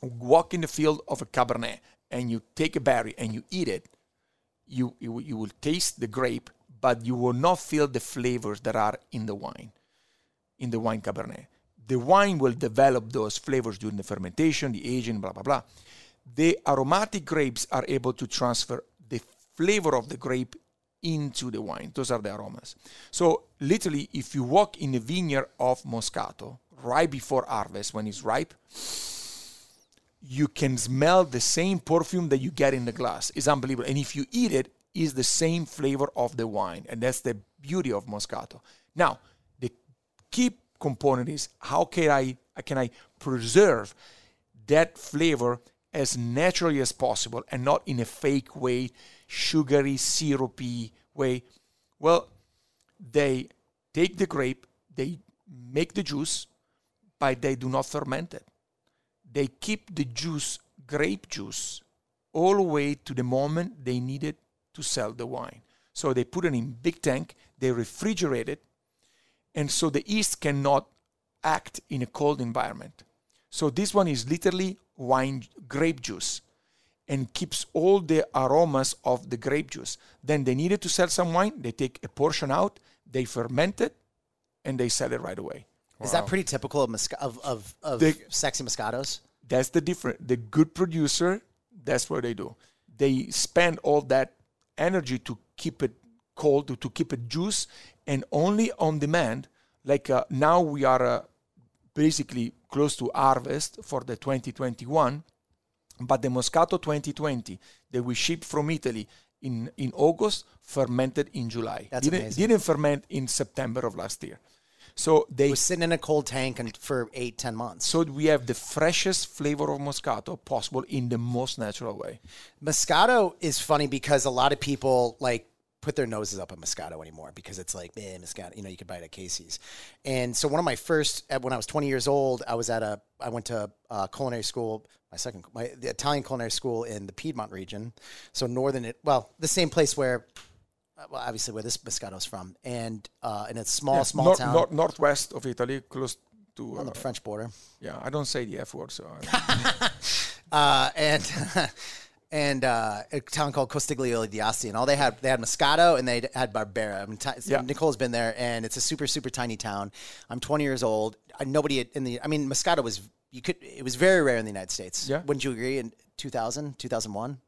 walk in the field of a cabernet and you take a berry and you eat it, you, you, you will taste the grape, but you will not feel the flavors that are in the wine, in the wine cabernet. The wine will develop those flavors during the fermentation, the aging, blah, blah, blah. The aromatic grapes are able to transfer the flavor of the grape into the wine. Those are the aromas. So, literally, if you walk in the vineyard of Moscato right before harvest, when it's ripe, you can smell the same perfume that you get in the glass. It's unbelievable. And if you eat it, it's the same flavor of the wine. And that's the beauty of Moscato. Now, the key component is how can I, can I preserve that flavor as naturally as possible and not in a fake way, sugary, syrupy way? Well, they take the grape, they make the juice, but they do not ferment it they keep the juice, grape juice, all the way to the moment they need it to sell the wine. So they put it in big tank, they refrigerate it, and so the yeast cannot act in a cold environment. So this one is literally wine grape juice and keeps all the aromas of the grape juice. Then they needed to sell some wine, they take a portion out, they ferment it, and they sell it right away. Is that pretty typical of Mosca- of of, of The- sexy Moscatos? That's the different. The good producer, that's what they do. They spend all that energy to keep it cold, to, to keep it juice, and only on demand. Like uh, now we are uh, basically close to harvest for the 2021, but the Moscato 2020 that we shipped from Italy in, in August fermented in July. That's didn't, amazing. didn't ferment in September of last year. So they was sitting in a cold tank and for eight ten months. so we have the freshest flavor of Moscato possible in the most natural way. Moscato is funny because a lot of people like put their noses up at Moscato anymore because it's like, man, Moscato, you know, you could buy it at Casey's. And so one of my first, when I was 20 years old, I was at a, I went to uh, culinary school, my second, my the Italian culinary school in the Piedmont region. So northern, it, well, the same place where well, obviously where this Moscato's from, and uh, in a small, Yeah, small nor- town nor- northwest of Italy, close to. on Uh, the French border. yeah, I don't say the F word, so. I- uh, and and uh, a town called Costigliole di Asti, and all they had they had Moscato and they had Barbera. I mean, ti- Yeah. Nicole's been there, and it's a super super tiny town. I'm 20 years old. I, nobody in the I mean, Moscato was you could it was very rare in the United States. Yeah. wouldn't you agree? In 2000, 2001.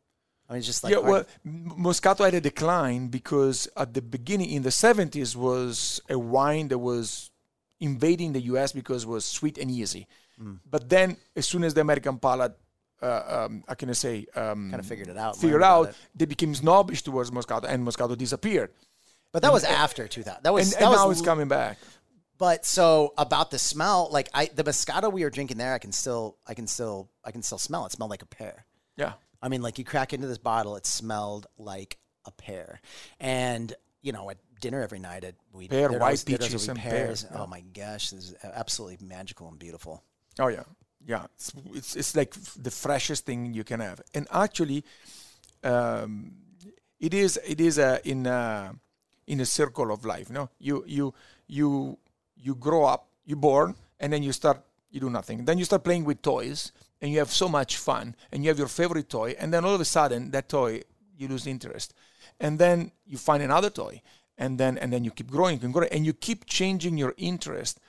I mean, it's just like yeah, well, Moscato had a decline because at the beginning in the 70s was a wine that was invading the US because it was sweet and easy. Mm. But then, as soon as the American palate, uh, um, how can I say, um, kind of figured it out. figured out, it. they became snobbish towards Moscato, and Moscato disappeared. but that was after 2000. That was And, that and was now it's coming back. But so about the smell, like I the Moscato we were drinking there, I can still I can still I can still smell it. It smelled like a pear. Yeah. I mean, like you crack into this bottle, it smelled like a pear. And you know, at dinner every night, at we Pear, white peaches and pear, pears. yeah. Oh my gosh, this is absolutely magical and beautiful. Oh yeah, yeah. It's it's, it's like the freshest thing you can have, and actually, um, it is it is a in a, in a circle of life. No, you you you you grow up, you born, and then you start you do nothing. Then you start playing with toys, and you have so much fun, and you have your favorite toy, and then all of a sudden that toy you lose interest, and then you find another toy, and then and then you keep growing and growing, and you keep changing your interest,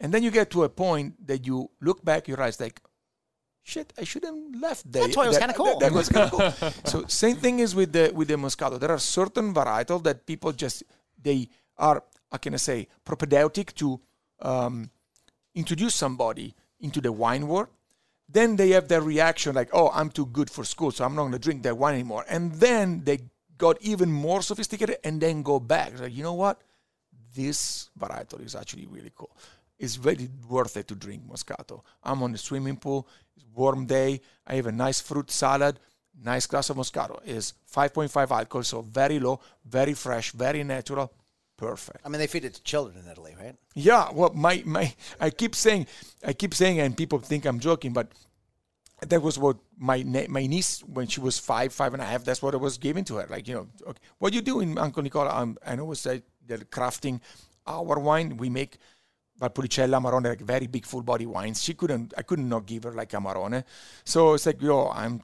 and then you get to a point that you look back, you realize like, shit, I should have left. That That's why it was kinda cool. That, was kind of cool. so same thing is with the with the Moscato. There are certain varietals that people just they are how can I say propedeutic to um, introduce somebody into the wine world. Then they have their reaction like, oh, I'm too good for school, so I'm not going to drink that wine anymore. And then they got even more sophisticated and then go back. Like, you know what? This varietal is actually really cool. It's very worth it to drink Moscato. I'm on the swimming pool. It's warm day. I have a nice fruit salad. Nice glass of Moscato. Is 5.5 alcohol, so very low, very fresh, very natural. Perfect. I mean, they feed it to children in Italy, right? Yeah, well, my my I keep saying, I keep saying, and people think I'm joking, but that was what my ne- my niece when she was five, five and a half. That's what I was giving to her. Like you know, okay, what you doing, Uncle Nicola? Um, I always say they're crafting our wine. We make Valpolicella, Amarone, like very big full body wines. She couldn't, I couldn't not give her like Amarone. So it's like, yo, I'm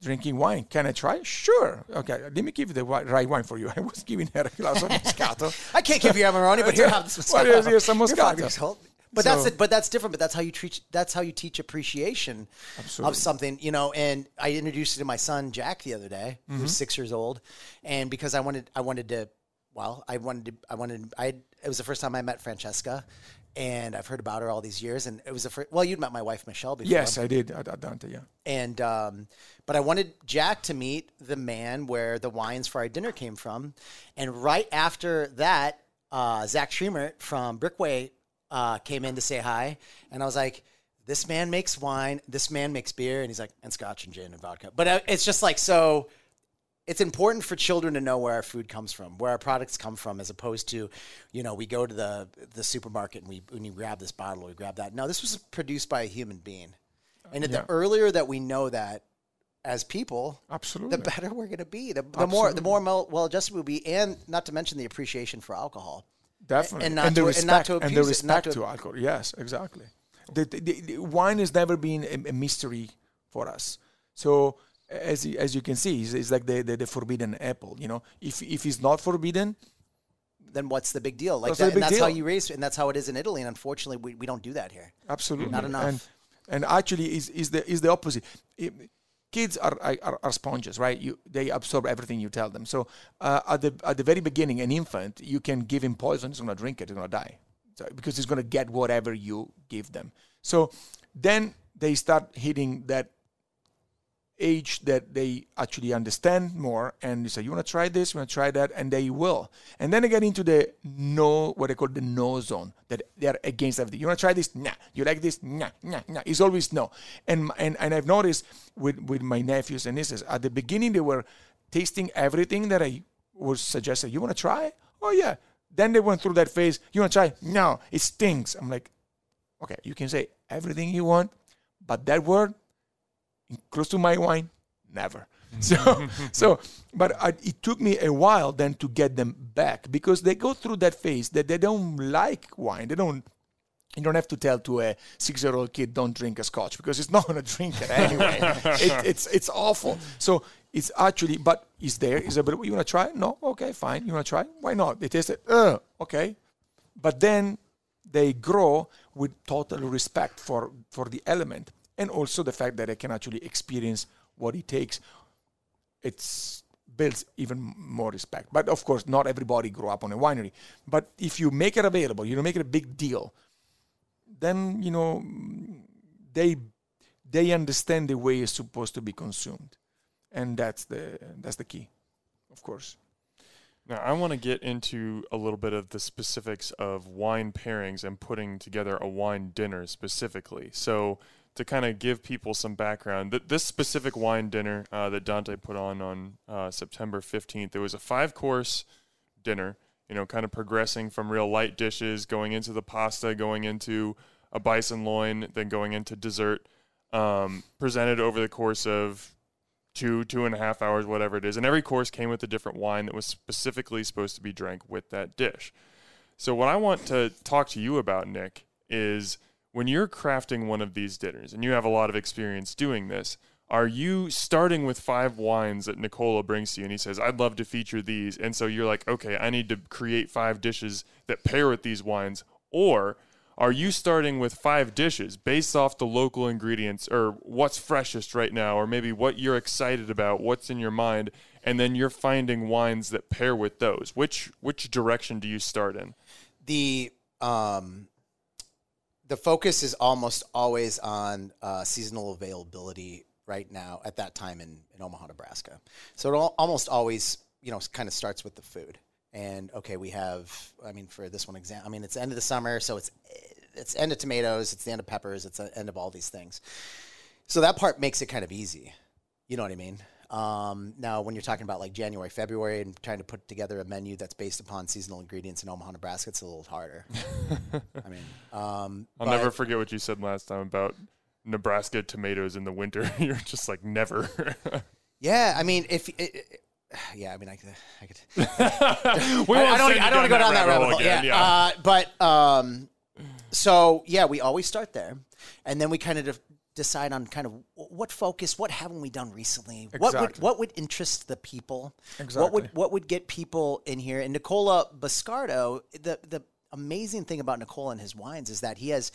drinking wine. Can I try? Sure. Okay, let me give you the wi- right wine for you. I was giving her a glass of Moscato. I can't give you Amarone, but here, have this Well, Moscato. here's- here's some You're five Moscato. years old. But that's So- it, but that's different. But that's how you treat. That's how you teach appreciation Absolutely. of something, you know. And I introduced it to my son Jack the other day, Mm-hmm. who's six years old, and because I wanted, I wanted to. Well, I wanted to. I wanted. I. It was the first time I met Francesca, and I've heard about her all these years. And it was the first. Well, you'd met my wife Michelle before. Yes, I did at, at Dante. Yeah. And um, but I wanted Jack to meet the man where the wines for our dinner came from, and right after that, uh, Zach Triemert from Brickway uh, came in to say hi, and I was like, "This man makes wine. This man makes beer," and he's like, "And scotch and gin and vodka." But uh, it's just like so. It's important for children to know where our food comes from, where our products come from, as opposed to, you know, we go to the the supermarket and we and we grab this bottle, we grab that. No, this was produced by a human being, and the earlier that we know that as people, Absolutely. the better we're going to be. The, the more the more well adjusted we'll be, and not to mention the appreciation for alcohol. Definitely. and not the to- respect, and not to and the abuse it, not respect to- to, alcohol. Yes, exactly. The, the, the, the wine has never been a, a mystery for us. So as you- as you can see, it's, it's like the, the, the forbidden apple. You know, if if it's not forbidden, Then what's the big deal? Like that, and that's how you raise, and that's how it is in Italy. And unfortunately, we, we don't do that here. absolutely Not enough. And and actually, is is the is the opposite. It- kids are, are are sponges, right? You they absorb everything you tell them. So uh, at the at the very beginning, an infant, you can give him poison, he's gonna drink it, he's gonna die, so, because he's gonna get whatever you give them. So then they start hitting that age that they actually understand more and they say you want to try this? You want to try that? And they will. And then they get into the no what they call the no zone that they're against everything. You want to try this? Nah. You like this? Nah nah nah. It's always no. And and, and i've noticed with with my nephews and nieces at the beginning they were tasting everything that i was suggesting you want to try? Oh yeah. Then they went through that phase you want to try? No. It stinks. I'm like okay you can say everything you want but that word close to my wine never So, so, but I, it took me a while then to get them back because they go through that phase that they don't like wine. They don't. You don't have to tell to a six-year-old kid don't drink a scotch because it's not going to drink it anyway. it, it's it's awful. So it's actually, but it's there. Is it? You want to try? No. Okay, fine. You want to try? Why not? They taste it. Uh, okay. But then they grow with total respect for for the element and also the fact that I can actually experience what it takes. It's builds even more respect. But of course not everybody grew up on a winery. But if you make it available you know make it a big deal then you know they they understand the way it's supposed to be consumed. And that's the that's the key of course. Now, I want to get into a little bit of the specifics of wine pairings and putting together a wine dinner specifically. So, to kind of give people some background, th- this specific wine dinner uh, that Dante put on on uh, September 15th, it was a five course dinner, you know, kind of progressing from real light dishes, going into the pasta, going into a bison loin, then going into dessert, um, presented over the course of two, two and a half hours, whatever it is. And every course came with a different wine that was specifically supposed to be drank with that dish. So, what I want to talk to you about, Nick, is when you're crafting one of these dinners, and you have a lot of experience doing this, are you starting with five wines that Nicola brings to you and he says, I'd love to feature these? And so you're like, okay, I need to create five dishes that pair with these wines. Or are you starting with five dishes based off the local ingredients or what's freshest right now, or maybe what you're excited about, what's in your mind, and then you're finding wines that pair with those? Which which direction do you start in? The um, the focus is almost always on uh, seasonal availability right now at that time in, in Omaha, Nebraska. So it almost always you know kind of starts with the food and okay, we have. I mean, for this one example, I mean, it's the end of the summer, so it's it's end of tomatoes, it's the end of peppers, it's the end of all these things. So that part makes it kind of easy. You know what I mean? Um, now, when you're talking about like January, February, and trying to put together a menu that's based upon seasonal ingredients in Omaha, Nebraska, it's a little harder. I mean, um, I'll never forget what you said last time about Nebraska tomatoes in the winter. you're just like never. yeah, I mean, if it, yeah, I mean, I could, I could. I, I, don't, I don't want to go down that rabbit hole. Again, yeah, yeah. Uh, but um, so yeah, we always start there, and then we kind of de- decide on kind of what focus, what haven't we done recently, exactly. what would what would interest the people, exactly. what would what would get people in here. And Nicola Biscardo, the the amazing thing about Nicola and his wines is that he has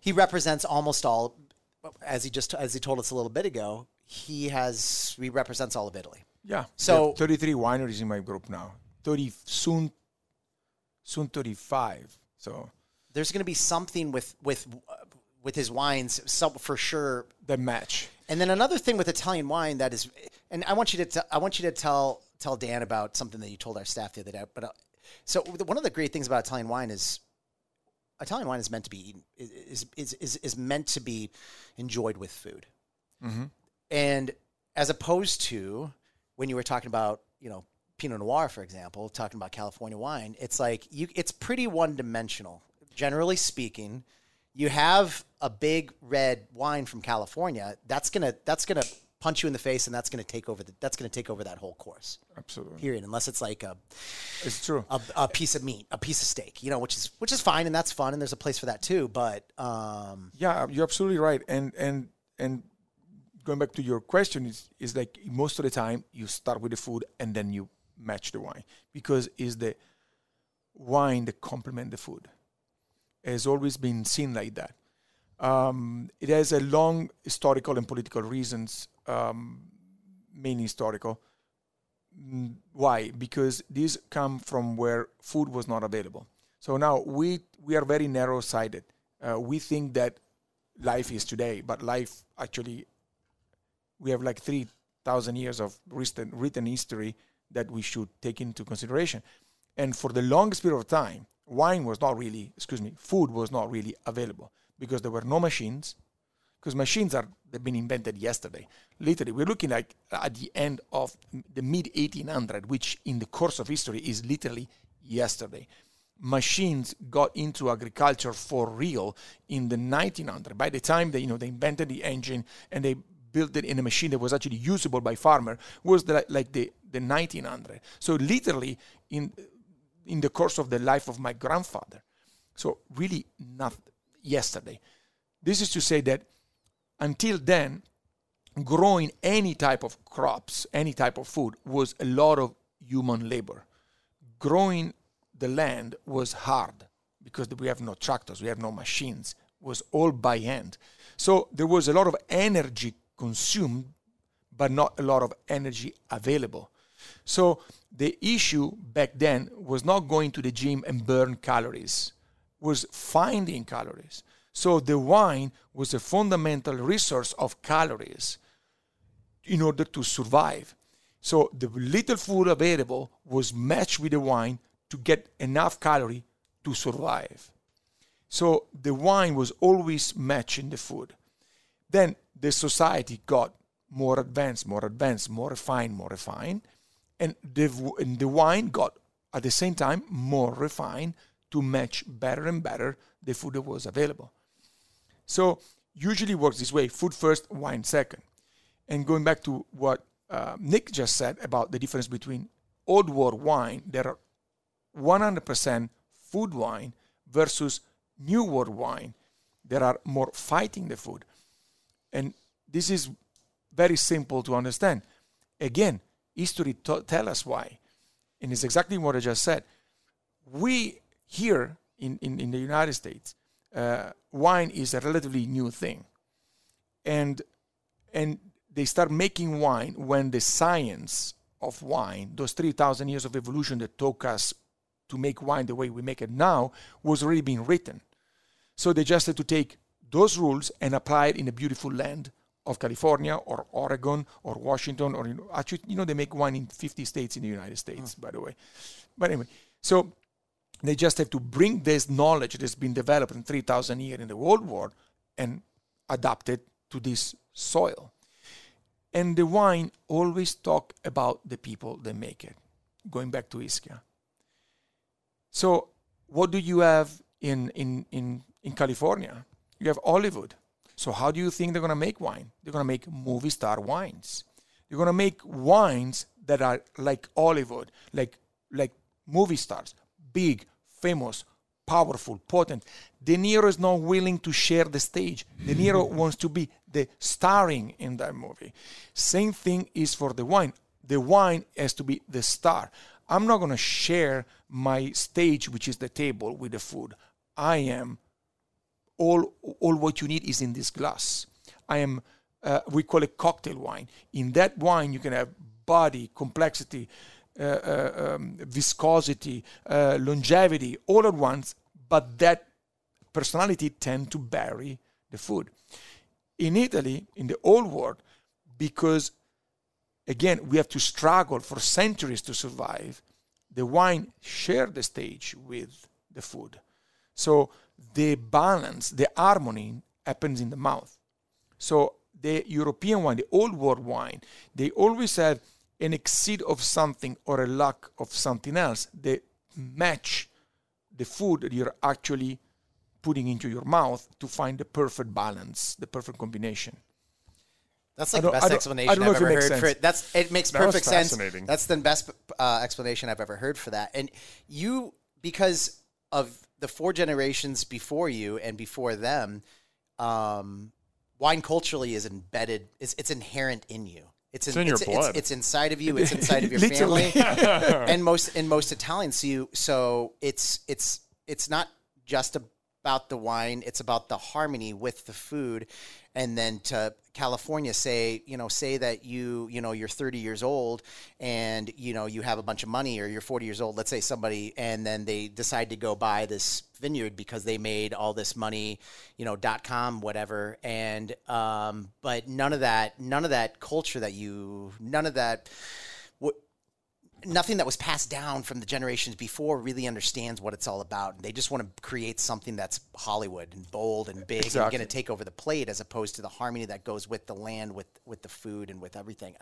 he represents almost all, as he just as he told us a little bit ago, he has he represents all of Italy. Yeah. So 33 wineries in my group now. 30 soon soon 35. So there's going to be something with with uh, with his wines some, for sure the match. And then another thing with Italian wine that is and I want you to t- I want you to tell tell Dan about something that you told our staff the other day. But uh, so one of the great things about Italian wine is Italian wine is meant to be eaten, is is is, is meant to be enjoyed with food. Mm-hmm. And as opposed to when you were talking about, you know, Pinot Noir, for example, talking about California wine, it's like you, it's pretty one dimensional. Generally speaking, you have a big red wine from California. That's gonna that's gonna punch you in the face, and that's gonna take over the, that's gonna take over that whole course. Absolutely. Period. Unless it's like a it's true a, a piece of meat, a piece of steak, you know, which is which is fine and that's fun, and there's a place for that too. But um, yeah, you're absolutely right, and and and going back to your question is is like most of the time you start with the food and then you match the wine because is the wine that complement the food has always been seen like that. Um, it has a long historical and political reasons um, mainly historical. Mm, why? Because these come from where food was not available. So now we we are very narrow sighted uh, we think that life is today but life actually we have like 3,000 years of written, written history that we should take into consideration. And for the longest period of time, wine was not really, excuse me, food was not really available because there were no machines. Because machines are they've been invented yesterday. Literally, we're looking like at the end of the mid 1800, which in the course of history is literally yesterday. Machines got into agriculture for real in the 1900. By the time they, you know, they invented the engine and they built it in a machine that was actually usable by farmer was the, like the, the 1900. So literally in in the course of the life of my grandfather. So really not yesterday. This is to say that until then, growing any type of crops, any type of food was a lot of human labor. Growing the land was hard because we have no tractors, we have no machines, was all by hand. So there was a lot of energy consumed, but not a lot of energy available. So the issue back then was not going to the gym and burn calories, was finding calories. So the wine was a fundamental resource of calories in order to survive. So the little food available was matched with the wine to get enough calorie to survive. So the wine was always matching the food. Then the society got more advanced, more advanced, more refined, more refined, and the, and the wine got at the same time more refined to match better and better the food that was available. So usually works this way: food first, wine second. And going back to what uh, Nick just said about the difference between old world wine, there are 100% food wine versus new world wine. There are more fighting the food. And this is very simple to understand. Again, history t- tell us why. And it's exactly what I just said. We here in, in, in the United States, uh, wine is a relatively new thing. And, and they start making wine when the science of wine, those 3,000 years of evolution that took us to make wine the way we make it now, was already being written. So they just had to take those rules and apply it in a beautiful land of California or Oregon or Washington or know, actually you know they make wine in 50 states in the United States mm. by the way. But anyway, so they just have to bring this knowledge that's been developed in 3,000 years in the World War and adapt it to this soil. And the wine always talk about the people that make it. Going back to Ischia. So what do you have in in in in California? You have Hollywood. So how do you think they're going to make wine? They're going to make movie star wines. They're going to make wines that are like Hollywood, like like movie stars, big, famous, powerful, potent. De Niro is not willing to share the stage. De Niro wants to be the starring in that movie. Same thing is for the wine. The wine has to be the star. I'm not going to share my stage, which is the table, with the food. I am all all what you need is in this glass. I am uh, we call it cocktail wine. In that wine, you can have body, complexity, uh, uh, um, viscosity, uh, longevity, all at once. But that personality tend to bury the food. In Italy, in the old world, because again we have to struggle for centuries to survive, the wine share the stage with the food. So the balance, the harmony happens in the mouth. So the European wine, the old world wine, they always have an exceed of something or a lack of something else. They match the food that you're actually putting into your mouth to find the perfect balance, the perfect combination. That's like the best explanation I've ever heard sense. for it. That's it makes that perfect sense. That's the best uh, explanation I've ever heard for that. And you, because of the four generations before you and before them, um, wine culturally is embedded. It's, it's inherent in you. It's, in, in it's, your blood. It's, it's, inside of you. It's inside of your family. and most in most Italians, so you so it's it's it's not just about the wine. It's about the harmony with the food, and then to California say, you know, say that you, you know, you're 30 years old and, you know, you have a bunch of money or you're 40 years old, let's say somebody, and then they decide to go buy this vineyard because they made all this money, you know, dot com, whatever. And, um, but none of that, none of that culture that you, none of that, nothing that was passed down from the generations before really understands what it's all about. They just want to create something that's Hollywood and bold and big exactly. and going to take over the plate, as opposed to the harmony that goes with the land, with with the food, and with everything.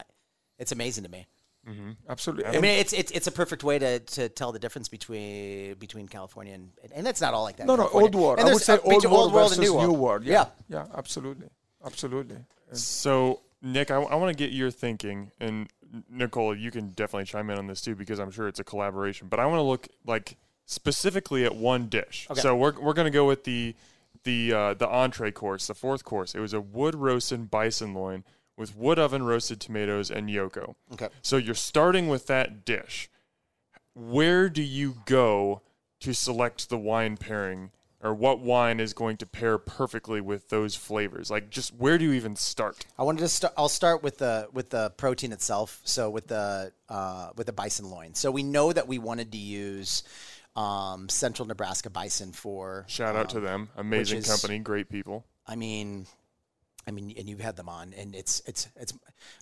It's amazing to me. Mm-hmm. Absolutely. I mean, it's, it's it's a perfect way to, to tell the difference between between California and and it's not all like that. No, no, old world. And I would say old, old world, world versus and new world. New world. Yeah. yeah, yeah, absolutely, absolutely. So Nick, I, I want to get your thinking, and Nicole, you can definitely chime in on this too because I'm sure it's a collaboration. But I want to look like specifically at one dish. Okay. So we're we're gonna go with the the uh, the entree course, the fourth course. It was a wood roasted bison loin with wood oven roasted tomatoes and gnocco. Okay. So you're starting with that dish. Where do you go to select the wine pairing or what wine is going to pair perfectly with those flavors? Like just where do you even start? I wanted to start. I'll start with the with the protein itself. So with the uh, with the bison loin. So we know that we wanted to use um, Central Nebraska bison for. Shout out to them. Amazing is- company, great people. I mean, I mean, and you've had them on, and it's it's it's.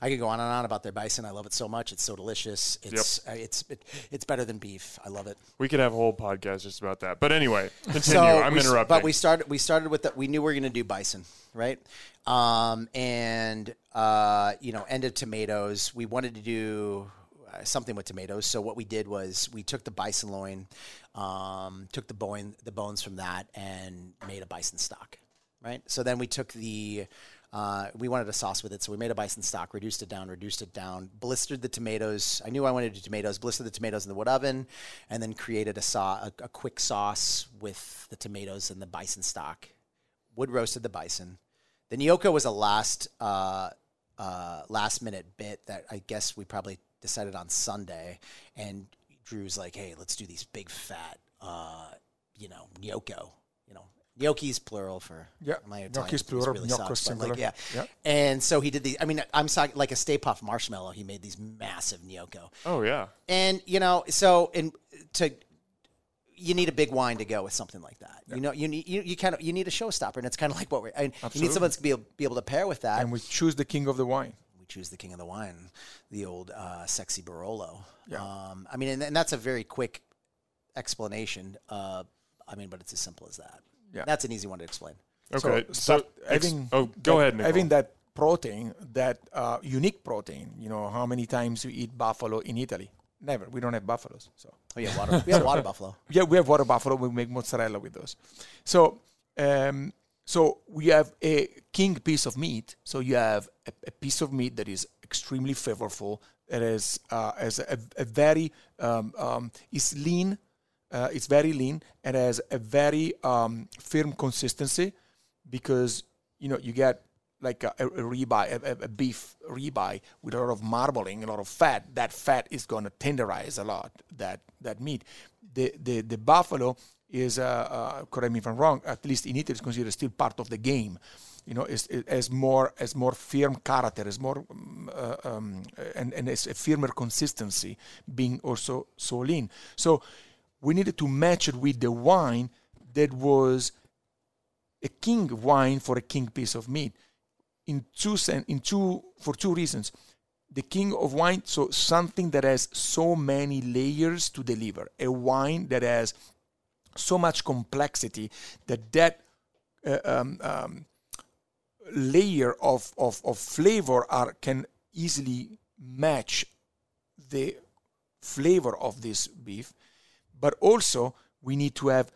I could go on and on about their bison. I love it so much. It's so delicious. It's uh, it's it, it's better than beef. I love it. We could have a whole podcast just about that. But anyway, continue. So I'm interrupting. But we started. We started with that. We knew we were going to do bison, right? Um, and uh, you know, end of tomatoes. We wanted to do uh, something with tomatoes. So what we did was we took the bison loin, um, took the bone, the bones from that, and made a bison stock, right? So then we took the. Uh, we wanted a sauce with it, so we made a bison stock, reduced it down, reduced it down, blistered the tomatoes. I knew I wanted to do tomatoes, blistered the tomatoes in the wood oven, and then created a, sau- a, a quick sauce with the tomatoes and the bison stock. Wood roasted the bison. The gnocco was a last uh, uh, last minute bit that I guess we probably decided on Sunday, and Drew's like, "Hey, let's do these big fat, uh, you know, gnocco." You know, gnocchi's plural for Yeah, my Italian gnocchi's is plural, really gnocco sucks, but, like, yeah. Yeah. And so he did these. I mean, I'm talking like a Stay Puft marshmallow. He made these massive gnocco, oh yeah. and you know, so and to you need a big wine to go with something like that. You know, you need you, you kind of you need a showstopper, and it's kind of like what we're. I mean, you need someone to be able, be able to pair with that. and we choose the king of the wine. we choose the king of the wine, the old uh, sexy Barolo. Um, I mean, and, and that's a very quick explanation. Uh, I mean, but it's as simple as that. Yeah. That's an easy one to explain. Okay. So, So, but ex- having oh, go that- ahead, Nicole. Having that protein, that uh, unique protein. You know, how many times you eat buffalo in Italy? Never. We don't have buffaloes. So Oh yeah, water. we have water buffalo. yeah, we have water buffalo. We make mozzarella with those. So, um, so we have a king piece of meat. So you have a, a piece of meat that is extremely flavorful. It is uh, has a, a very um, um, is lean. Uh, it's very lean and has a very um, firm consistency because you know you get like a, a a, a- a beef ribeye with a lot of marbling, a lot of fat. That fat is going to tenderize a lot that that meat. The the the buffalo is, uh, uh, correct me if I'm wrong. At least in Italy, it's considered still part of the game. You know, it's, it more as more firm character, is more um, um, and and it's a firmer consistency, being also so lean. So we needed to match it with the wine that was a king wine for a king piece of meat. In two in two for two reasons. The king of wine so something that has so many layers to deliver. A wine that has so much complexity that that uh, um, um, layer of, of, of flavor are can easily match the flavor of this beef but also we need to have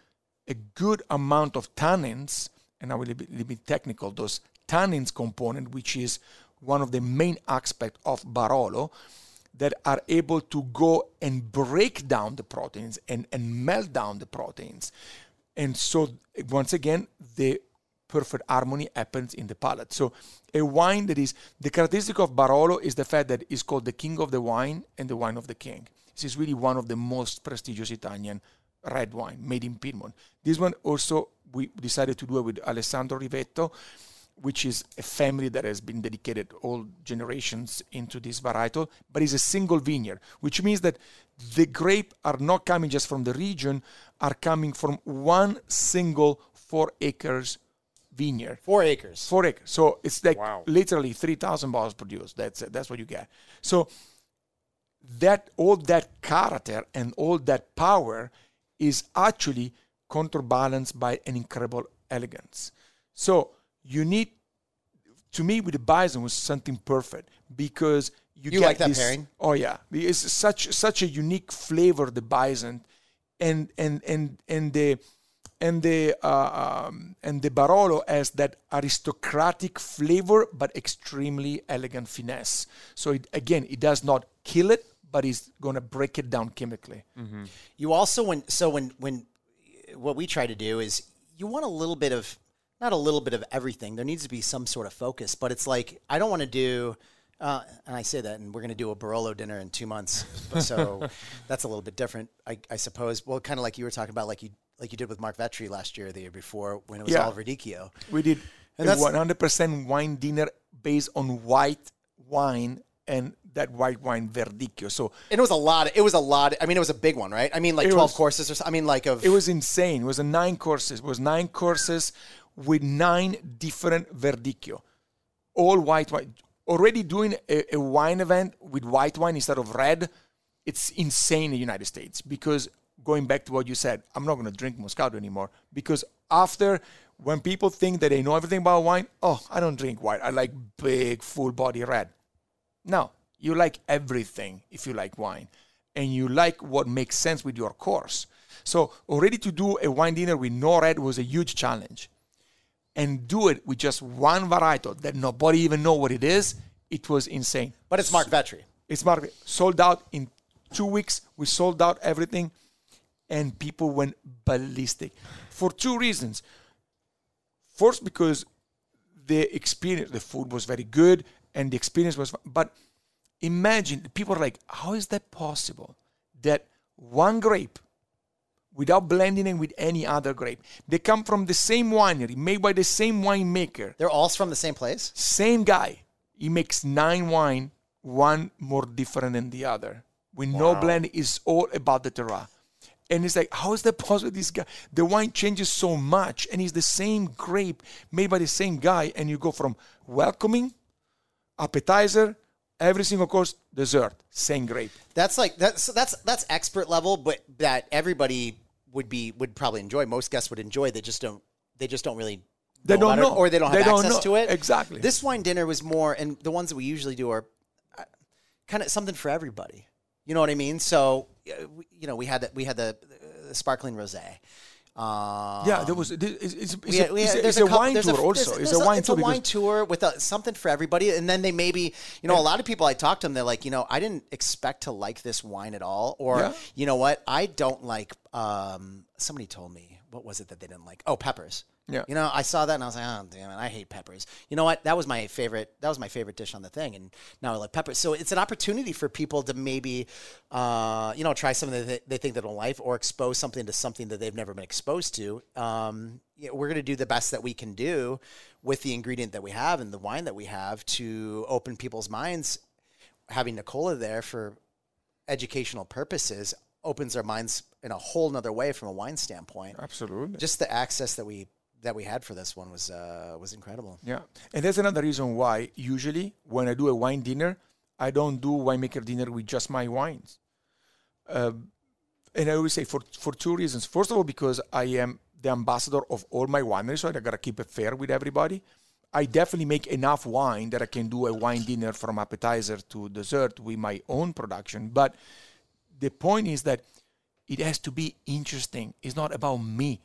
a good amount of tannins, and I will be a little bit technical, those tannins component, which is one of the main aspects of Barolo, that are able to go and break down the proteins and, and melt down the proteins. And so, once again, the perfect harmony happens in the palate. So, a wine that is the characteristic of Barolo is the fact that it's called the king of the wine and the wine of the king. This is really one of the most prestigious Italian red wine made in Piedmont. This one also we decided to do it with Alessandro Rivetto, which is a family that has been dedicated all generations into this varietal, but it's a single vineyard, which means that the grape are not coming just from the region, are coming from one single four acres vineyard. Four acres. Four acres. So it's like Wow. literally 3,000 bottles produced. That's that's what you get. So that all that character and all that power is actually counterbalanced by an incredible elegance. So you need, to me, with the bison was something perfect because you, You get like that this- pairing? Oh yeah, it's such such a unique flavor the bison, and and and and the and the uh, um, and the Barolo has that aristocratic flavor, but extremely elegant finesse. So it, again, it does not kill it, but he's going to break it down chemically. You also when so when when what we try to do is you want a little bit of not a little bit of everything. There needs to be some sort of focus, but it's like I don't want to do. Uh, and I say that, and we're going to do a Barolo dinner in two months, so that's a little bit different, I, I suppose. Well, kind of like you were talking about, like you like you did with Marc Vetri last year, the year before, when it was Yeah. all Verdicchio. We did And that's- 100% wine dinner based on white wine and that white wine verdicchio. So And it was a lot. It was a lot. I mean, it was a big one, right? I mean, like twelve was- courses or something. I mean, like of it was insane. It was a nine courses. It was nine courses with nine different verdicchio, all white wine. Already doing a, a wine event with white wine instead of red, it's insane in the United States because going back to what you said, I'm not going to drink Moscato anymore because after when people think that they know everything about wine, oh, I don't drink white. I like big, full body red. No, you like everything if you like wine, and you like what makes sense with your course. So already to do a wine dinner with no red was a huge challenge, and do it with just one varietal that nobody even know what it is. It was insane. but it's Marc Vetri. It's market sold out in two weeks. We sold out everything, and people went ballistic for two reasons. First, because the experience, the food was very good, and the experience was. But imagine people are like, how is that possible? That one grape, without blending it with any other grape, they come from the same winery, made by the same winemaker, They're all from the same place. same guy. He makes nine wine, one more different than the other. With no blend, it's all about the terroir. And it's like, how is that possible? This guy, the wine changes so much, and it's the same grape made by the same guy, and you go from welcoming, appetizer, every single course, dessert, same grape. That's like that's that's that's expert level, but that everybody would be would probably enjoy. Most guests would enjoy. They just don't. They just don't really. They don't about it, know. or they don't have They don't access know. to it. Exactly. This wine dinner was more, and the ones that we usually do are kind of something for everybody. You know what I mean? So, uh, you know, we had we had the, the sparkling rosé. Uh, yeah, there was. It's, it's, it's, had- a, it's, had- it's a couple- wine tour there's- also. there's It's a wine it's tour a wine tour with a, something for everybody, and then they maybe, you know, a lot of people I talk to them, they're like, you know, I didn't expect to like this wine at all, or Yeah. you know what, I don't like. Um, somebody told me what was it that they didn't like? Oh, peppers. Yeah. You know, I saw that and I was like, oh damn it, I hate peppers. You know what? That was my favorite. That was my favorite dish on the thing, and now I like peppers. So it's an opportunity for people to maybe, uh, you know, try something that they, think they don't like, or expose something to something that they've never been exposed to. Um, you know, we're going to do the best that we can do with the ingredient that we have and the wine that we have to open people's minds. Having Nicola there for educational purposes opens our minds in a whole nother way from a wine standpoint. absolutely. Just the access that we that we had for this one was uh, was incredible. Yeah, and that's another reason why usually when I do a wine dinner, I don't do winemaker dinner with just my wines. Um, and I always say for for two reasons. First of all, because I am the ambassador of all my wineries, so I gotta keep it fair with everybody. I definitely make enough wine that I can do a wine dinner from appetizer to dessert with my own production. But the point is that it has to be interesting. It's not about me.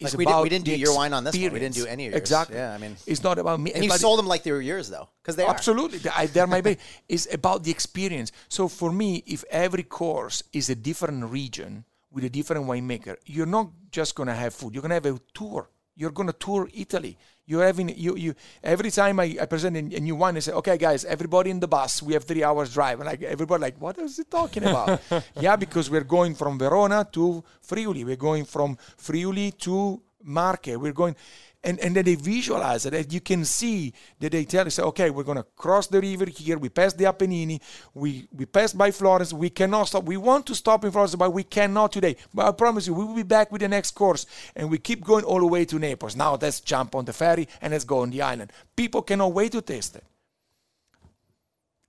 Like we, did, about we didn't do your wine on this one. We didn't do any of yours. Exactly. Yeah, I mean, It's not about me. and you sold them like they were yours though, because they are. Absolutely, I, they're my baby. It's about the experience. So for me, if every course is a different region with a different winemaker, you're not just gonna have food. You're gonna have a tour. You're gonna tour Italy. You're having you you every time I, I present a, a new one, I say, okay, guys, everybody in the bus. We have three hours drive, and like everybody like, what is he talking about? yeah, because we're going from Verona to Friuli. We're going from Friuli to Marche. We're going and, and then they visualize it. And you can see that they tell you, say, okay, we're going to cross the river here. We pass the Apennini. We, we pass by Florence. We cannot stop. We want to stop in Florence, but we cannot today. But I promise you, we will be back with the next course. And we keep going all the way to Naples. Now let's jump on the ferry and let's go on the island. People cannot wait to taste it.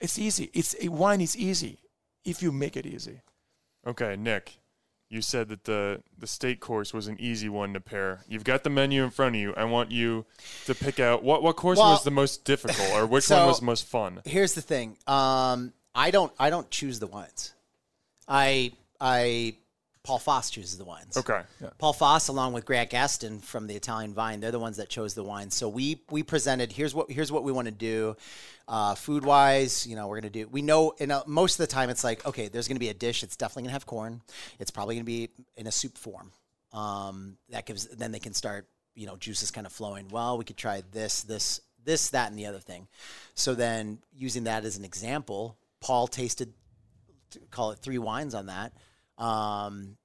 It's easy. It's Wine is easy if you make it easy. Okay, Nick, you said that the the steak course was an easy one to pair. You've got the menu in front of you. I want you to pick out what what course Well- was the most difficult or which So- one was most fun. Here's the thing. Um, I don't I don't choose the wines. I I Paul Foss chooses the wines. Okay. Paul Foss, along with Grant Gaston from the Italian Vine, they're the ones that chose the wine. So we we presented here's what here's what we want to do, uh, food wise. You know, we're gonna do. We know, and uh, most of the time it's like, okay, there's gonna be a dish. It's definitely gonna have corn. It's probably gonna be in a soup form. Um, that gives then they can start. You know, juices kind of flowing. Well, we could try this, this, this, that, and the other thing. So then, using that as an example, Paul tasted, call it three wines on that. Um,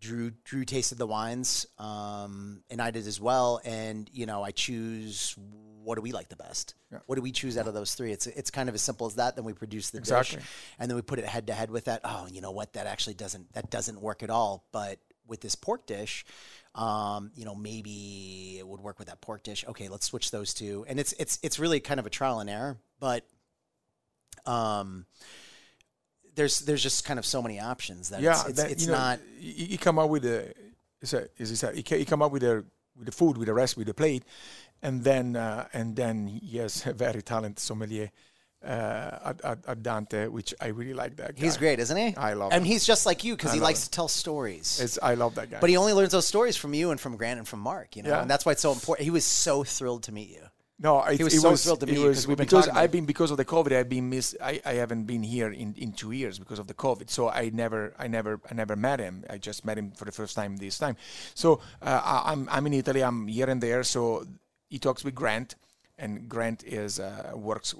Drew Drew tasted the wines, um, and I did as well. And you know, I choose what do we like the best. What do we choose out of those three? It's it's kind of as simple as that. Then we produce the Exactly. dish, and then we put it head to head with that. Oh, you know what? That actually doesn't that doesn't work at all. But with this pork dish, um, you know, maybe it would work with that pork dish. Okay, let's switch those two. And it's it's it's really kind of a trial and error, but um there's there's just kind of so many options that yeah, it's, it's, that, it's you know, not He, come up with a, it's a, is this a he, ca- he come up with a with the food, with the recipe, with the plate, and then uh, and then he has a very talented sommelier uh, at, at, at Dante, which I really like that. Guy. he's great, isn't he? I love And him. he's just like you because he likes him. to tell stories. It's, I love that guy. but he only learns those stories from you and from Grant and from Mark, you know, Yeah. and that's why it's so important. He was so thrilled to meet you. No, it, He was it so was, thrilled to it meet you we've been because talking I've been because of the COVID. I've been miss. I, I haven't been here in, in two years because of the COVID. So I never I never I never met him. I just met him for the first time this time. So uh, I, I'm I'm in Italy. I'm here and there. So he talks with Grant, and Grant is uh, works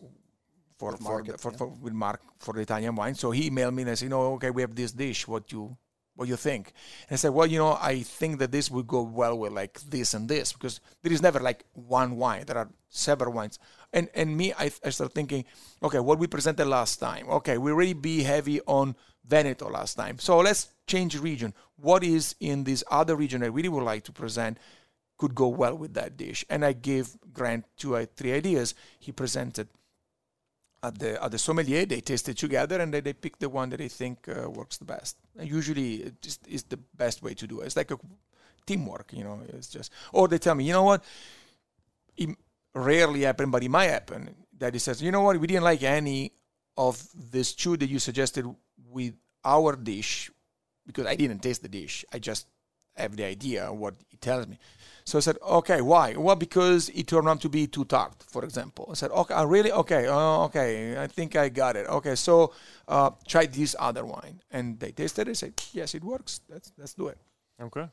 for for, Mark, the- for, for with Mark for the Italian wine. So he emailed me and I said, you know, okay, we have this dish. What you what you think? And I said, well, you know, I think that this would go well with like this and this because there is never like one wine. There are several wines. And and me, I, I started thinking, okay, what we presented last time. Okay, we really be heavy on Veneto last time. So let's change region. What is in this other region I really would like to present could go well with that dish? And I gave Grant two or three ideas. He presented at the at the sommelier. They taste it together and they, they pick the one that they think uh, works the best. And usually, it just is the best way to do it. It's like a teamwork, you know. It's just or they tell me, you know what, it rarely happen, but it might happen. That he says, you know what, we didn't like any of this chew that you suggested with our dish because I didn't taste the dish. I just have the idea what he tells me. So I said, okay, why? Well, because it turned out to be too tart, for example. I said, okay, really? Okay, uh, okay, I think I got it. Okay, so uh, try this other wine. And they tasted it, said, yes, it works. Let's, let's do it. Okay.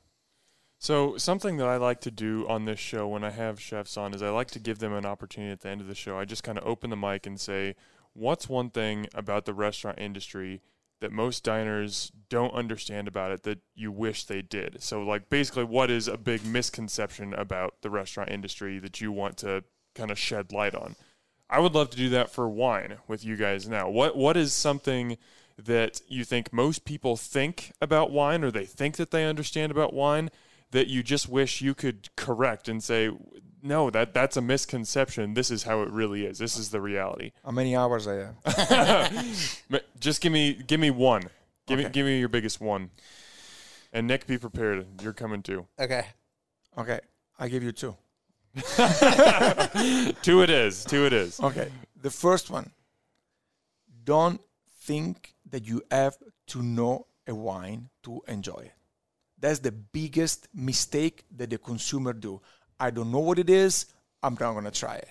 So something that I like to do on this show when I have chefs on is I like to give them an opportunity at the end of the show. I just kind of open the mic and say, "What's one thing about the restaurant industry that most diners don't understand about it that you wish they did?" So like basically what is a big misconception about the restaurant industry that you want to kind of shed light on? I would love to do that for wine with you guys now. What what is something that you think most people think about wine or they think that they understand about wine that you just wish you could correct and say no that that's a misconception this is how it really is this is the reality How many hours I have? Just give me give me one give me give me your biggest one and Nick be prepared you're coming too Okay. Okay, I give you two. two it is two it is Okay, the first one. Don't think that you have to know a wine to enjoy it. That's the biggest mistake that the consumer do. I don't know what it is. I'm not gonna try it.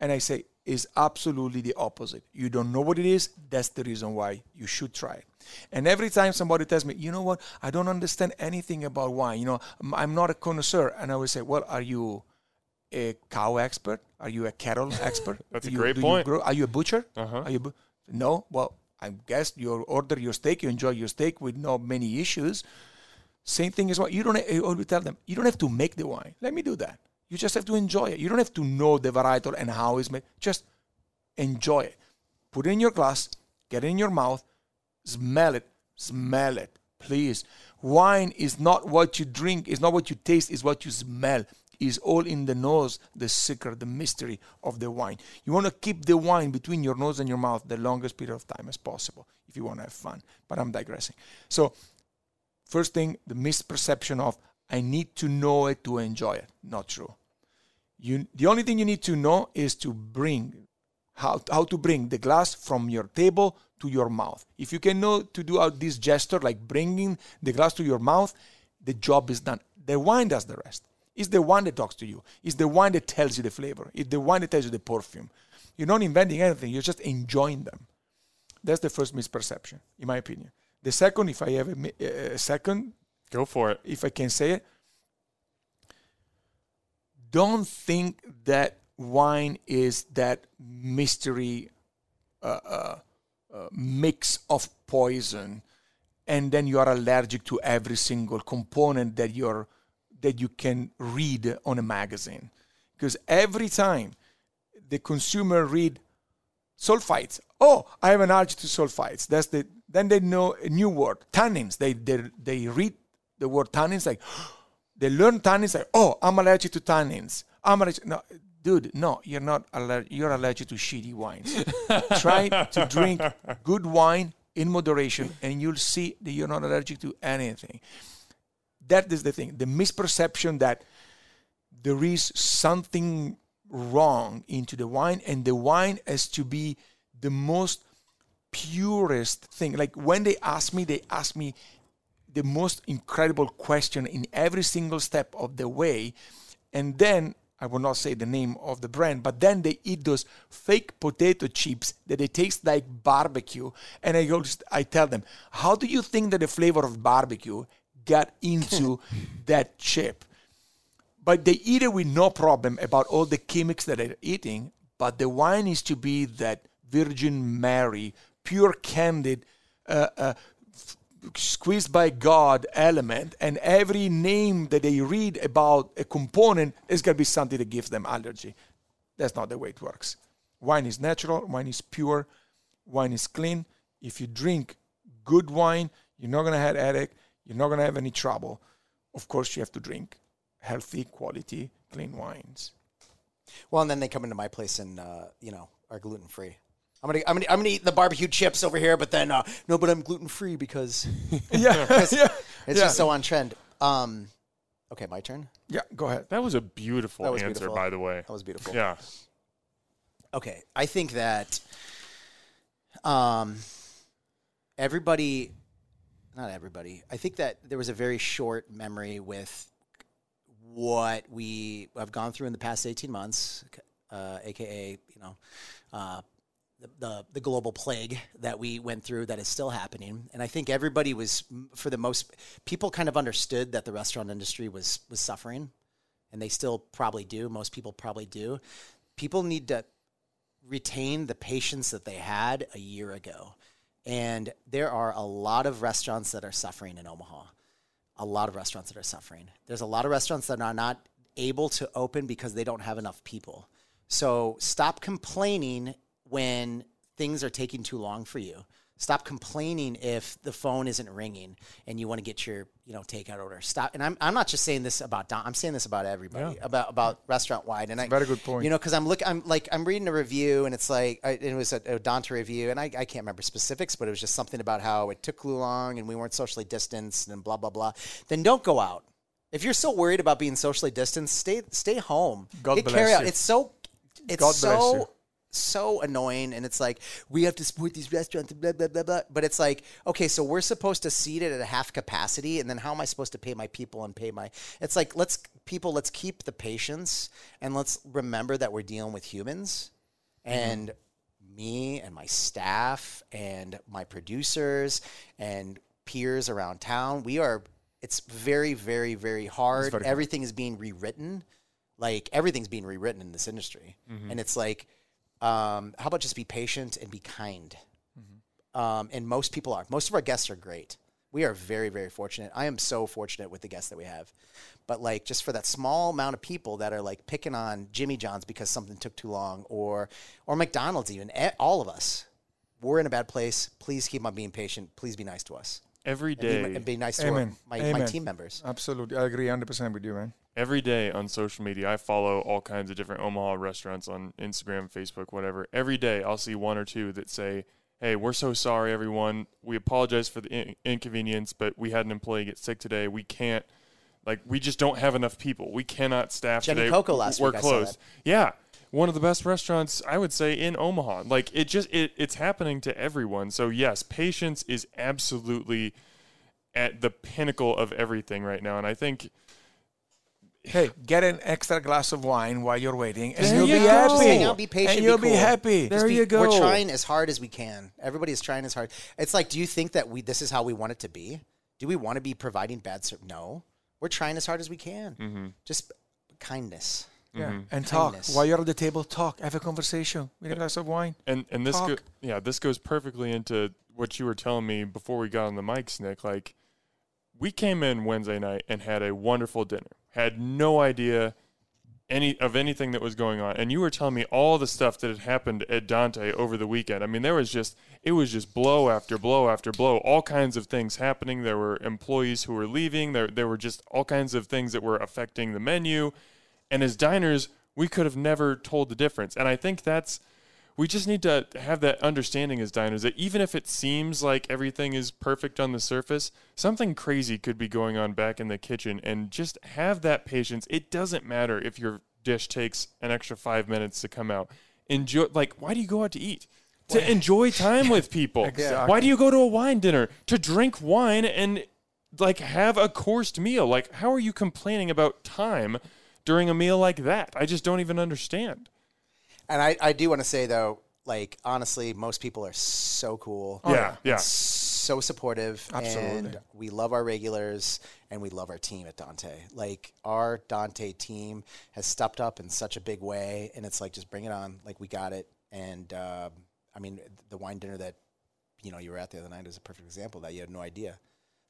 And I say is absolutely the opposite. You don't know what it is. That's the reason why you should try it. And every time somebody tells me, you know what, I don't understand anything about wine. You know, I'm- not a connoisseur. And I will say, well, are you a cow expert? Are you a cattle expert? That's a you- great do you point. grow- are you a butcher? Uh-huh. Are you bu- no? Well, I guess you order your steak, you enjoy your steak with no many issues. Same thing as what you don't. Eh, oh, I always tell them you don't have to make the wine. Let me do that. You just have to enjoy it. You don't have to know the varietal and how it's made. Just enjoy it. Put it in your glass. Get it in your mouth. Smell it. Smell it, please. Wine is not what you drink. It's not what you taste. It's what you smell. Is all in the nose. The secret, the mystery of the wine. You want to keep the wine between your nose and your mouth the longest period of time as possible if you want to have fun. But I'm digressing. So first thing, the misperception of I need to know it to enjoy it. Not true. You, the only thing you need to know is to bring how, how to bring the glass from your table to your mouth. If you can know to do out this gesture, like bringing the glass to your mouth, the job is done. The wine does the rest. It's the wine that talks to you. It's the wine that tells you the flavor. It's the wine that tells you the perfume. You're not inventing anything. You're just enjoying them. That's the first misperception, in my opinion. The second, if I have a, a second, go for it. If I can say it, don't think that wine is that mystery uh, uh, uh, mix of poison, and then you are allergic to every single component that you're that you can read on a magazine. Because every time the consumer read sulfites, oh, I have an allergy to sulfites. That's the then they know a new word, tannins. They they they read the word tannins like they learn tannins like, oh, I'm allergic to tannins. I'm allergic. No, dude, no, you're not allergic. You're allergic to shitty wines. Try to drink good wine in moderation, and you'll see that you're not allergic to anything. That is the thing. The misperception that there is something wrong into the wine, and the wine has to be the most purest thing. Like when they ask me, they ask me the most incredible question in every single step of the way. And then I will not say the name of the brand, but then they eat those fake potato chips that they taste like barbecue. And I go, I tell them, how do you think that the flavor of barbecue got into that chip? But they eat it with no problem about all the chemics that they're eating. But the wine is to be that Virgin Mary, pure candid, uh, uh, squeezed by God element, and every name that they read about a component is going to be something that gives them allergy. That's not the way it works. Wine is natural, wine is pure, wine is clean. If you drink good wine, you're not going to have headache, you're not going to have any trouble. Of course, you have to drink healthy, quality, clean wines. Well, and then they come into my place and uh, you know are gluten free. I'm gonna, I'm gonna, I'm gonna eat the barbecue chips over here, but then uh, no, but I'm gluten free because yeah, it's yeah. just so on trend. Um, okay, my turn. Yeah, go ahead. That was a beautiful was answer, beautiful. by the way. That was beautiful. Yeah. Okay, I think that um, everybody, not everybody, I think that there was a very short memory with what we have gone through in the past 18 months, uh, aka, you know, uh, the, the, global plague that we went through that is still happening. And I think everybody was, for the most, people kind of understood that the restaurant industry was was suffering, and they still probably do. Most people probably do. People need to retain the patience that they had a year ago. And there are a lot of restaurants that are suffering in Omaha. A lot of restaurants that are suffering. There's a lot of restaurants that are not able to open because they don't have enough people. So stop complaining when things are taking too long for you. Stop complaining if the phone isn't ringing and you want to get your, you know, takeout order. Stop. And I'm, I'm not just saying this about Don. I'm saying this about everybody, Yeah. about about restaurant wide. And I, very good point. You know, because I'm look, I'm like, I'm reading a review and it's like, I, it was a, a Dante review, and I, I can't remember specifics, but it was just something about how it took too long and we weren't socially distanced and blah blah blah. Then don't go out. If you're so worried about being socially distanced, stay stay home. God Get bless carry out. you. It's so it's God bless so you. So annoying and it's like we have to support these restaurants blah blah blah blah. But it's like okay so we're supposed to seat it at a half capacity and then how am i supposed to pay my people and pay my it's like let's people let's keep the patience and let's remember that we're dealing with humans. Mm-hmm. And me and my staff and my producers and peers around town we are it's very very very hard. Very hard. everything is being rewritten. Like everything's being rewritten in this industry. Mm-hmm. And it's like um, how about just be patient and be kind? Um, and most people are. Most of our guests are great. We are very very fortunate. I am so fortunate with the guests that we have. But like just for that small amount of people that are like picking on jimmy john's because something took too long or or mcdonald's even eh, all of us we're in a bad place. Please keep on being patient. Please be nice to us Every and be, and be nice to our, Amen. my, my team members Absolutely. I agree 100% with you, man. every day on social media, I follow all kinds of different Omaha restaurants on Instagram, Facebook, whatever. Every day, I'll see one or two that say, "Hey, we're so sorry, everyone. We apologize for the in- inconvenience, but we had an employee get sick today. We can't, like, we just don't have enough people. We cannot staff Jenny today. Coco last we're week, I saw closed. that. Yeah." One of the best restaurants I would say in Omaha. Like it just it, it's happening to everyone. So yes, patience is absolutely at the pinnacle of everything right now, and I think Hey, get an extra glass of wine while you're waiting, and There you'll you be go. happy. Just hang out, be patient, and you'll be cool. happy. There be- you go. We're trying as hard as we can. Everybody is trying as hard. It's like, do you think that we this is how we want it to be? Do we want to be providing bad service? No, we're trying as hard as we can. Mm-hmm. Just kindness. Yeah, mm-hmm. and talk. Kindness. while you're at the table. Talk, have a conversation. With a glass of wine. and and this go, yeah this goes perfectly into what you were telling me before we got on the mics nick. Like we came in wednesday night and had a wonderful dinner. Had no idea any of anything that was going on. And you were telling me all the stuff that had happened at dante over the weekend. I mean there was just it was just blow after blow after blow. All kinds of things happening. There were employees who were leaving. There there were just all kinds of things that were affecting the menu and as diners we could have never told the difference and i think that's we just need to have that understanding as diners that even if it seems like everything is perfect on the surface, something crazy could be going on back in the kitchen and just have that patience. It doesn't matter if your dish takes an extra 5 minutes to come out. Enjoy like why do you go out to eat? To enjoy time with people. Exactly. Why do you go to a wine dinner? To drink wine and like have a coursed meal. Like how are you complaining about time during a meal like that? I just don't even understand. And I, I do want to say though, like honestly, most people are so cool. yeah, yeah. so supportive Absolutely. and we love our regulars and we love our team at Dante. Like our Dante team has stepped up in such a big way and it's like just bring it on. Like we got it. And um, I mean the wine dinner that you know you were at the other night is a perfect example of that you had no idea.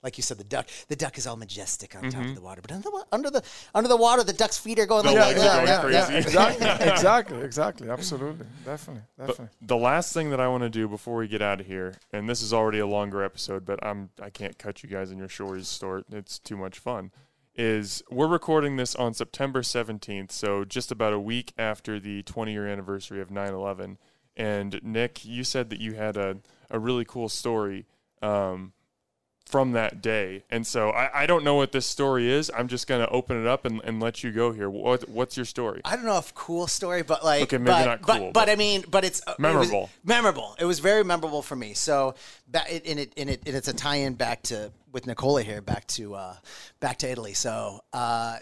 Like you said, the duck. The duck is all majestic on top of the water, but under the under the under the water, the duck's feet are going like, Yeah, yeah, that. going crazy. exactly, exactly, exactly, absolutely, definitely, definitely. the last thing that I want to do before we get out of here, and this is already a longer episode, but I'm I can't cut you guys in your shores store. It's too much fun. Is we're recording this on September 17th, so just about a week after the 20 year anniversary of 9/11. And Nick, you said that you had a a really cool story um, from that day, and so I, I don't know what this story is. I'm just gonna open it up and, and let you go here. What what's your story? I don't know if cool story, but like Okay, maybe but, not cool, But, but- I mean, but it's uh, it was Memorable. memorable. It was very memorable for me. So, that, it, and it and it and it's a tie-in back to with Nicola here, back to uh, back to Italy. So, uh,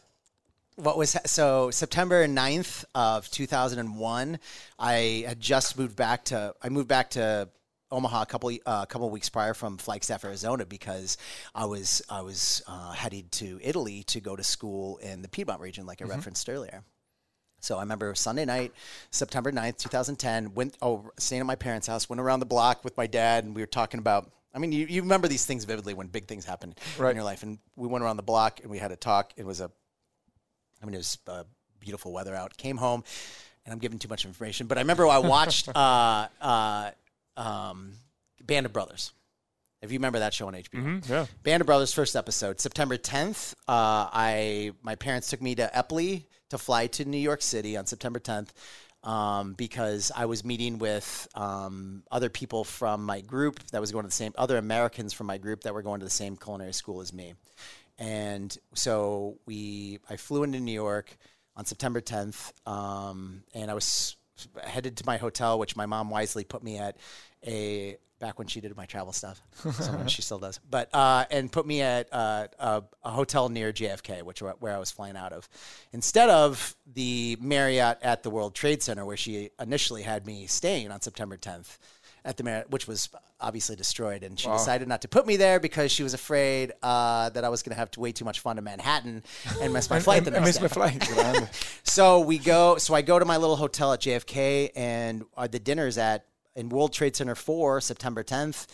what was so September 9th of 2001 I had just moved back to I moved back to Omaha a couple uh, a couple weeks prior from Flagstaff Arizona because I was I was uh, headed to Italy to go to school in the Piedmont region like I referenced earlier so I remember Sunday night, September 9th, 2010, went oh, staying at my parents' house, went around the block with my dad, and we were talking about. I mean, you, you remember these things vividly when big things happen Right. in your life. And we went around the block and we had a talk. It was a, I mean, it was uh, beautiful weather out. Came home, and I'm giving too much information, but I remember I watched uh, uh, um, Band of Brothers. If you remember that show on HBO. Mhm, yeah. Band of Brothers first episode, September 10th. Uh, I my parents took me to Eppley to fly to New York City on September 10th um, because I was meeting with um, other people from my group that was going to the same other Americans from my group that were going to the same culinary school as me, and so we I flew into New York on September 10th, um, and I was headed to my hotel, which my mom wisely put me at a back when she did my travel stuff. She still does, but uh, and put me at uh, a, a hotel near JFK, which where I was flying out of, instead of the Marriott at the World Trade Center where she initially had me staying on September 10th. At the Marriott, which was obviously destroyed, and she decided not to put me there because she was afraid uh, that I was going to have to way too much fun in Manhattan and miss my flight the I next missed day. my flight. So we go. So I go to my little hotel at JFK, and uh, the dinner's at in World Trade Center Four, September 10th,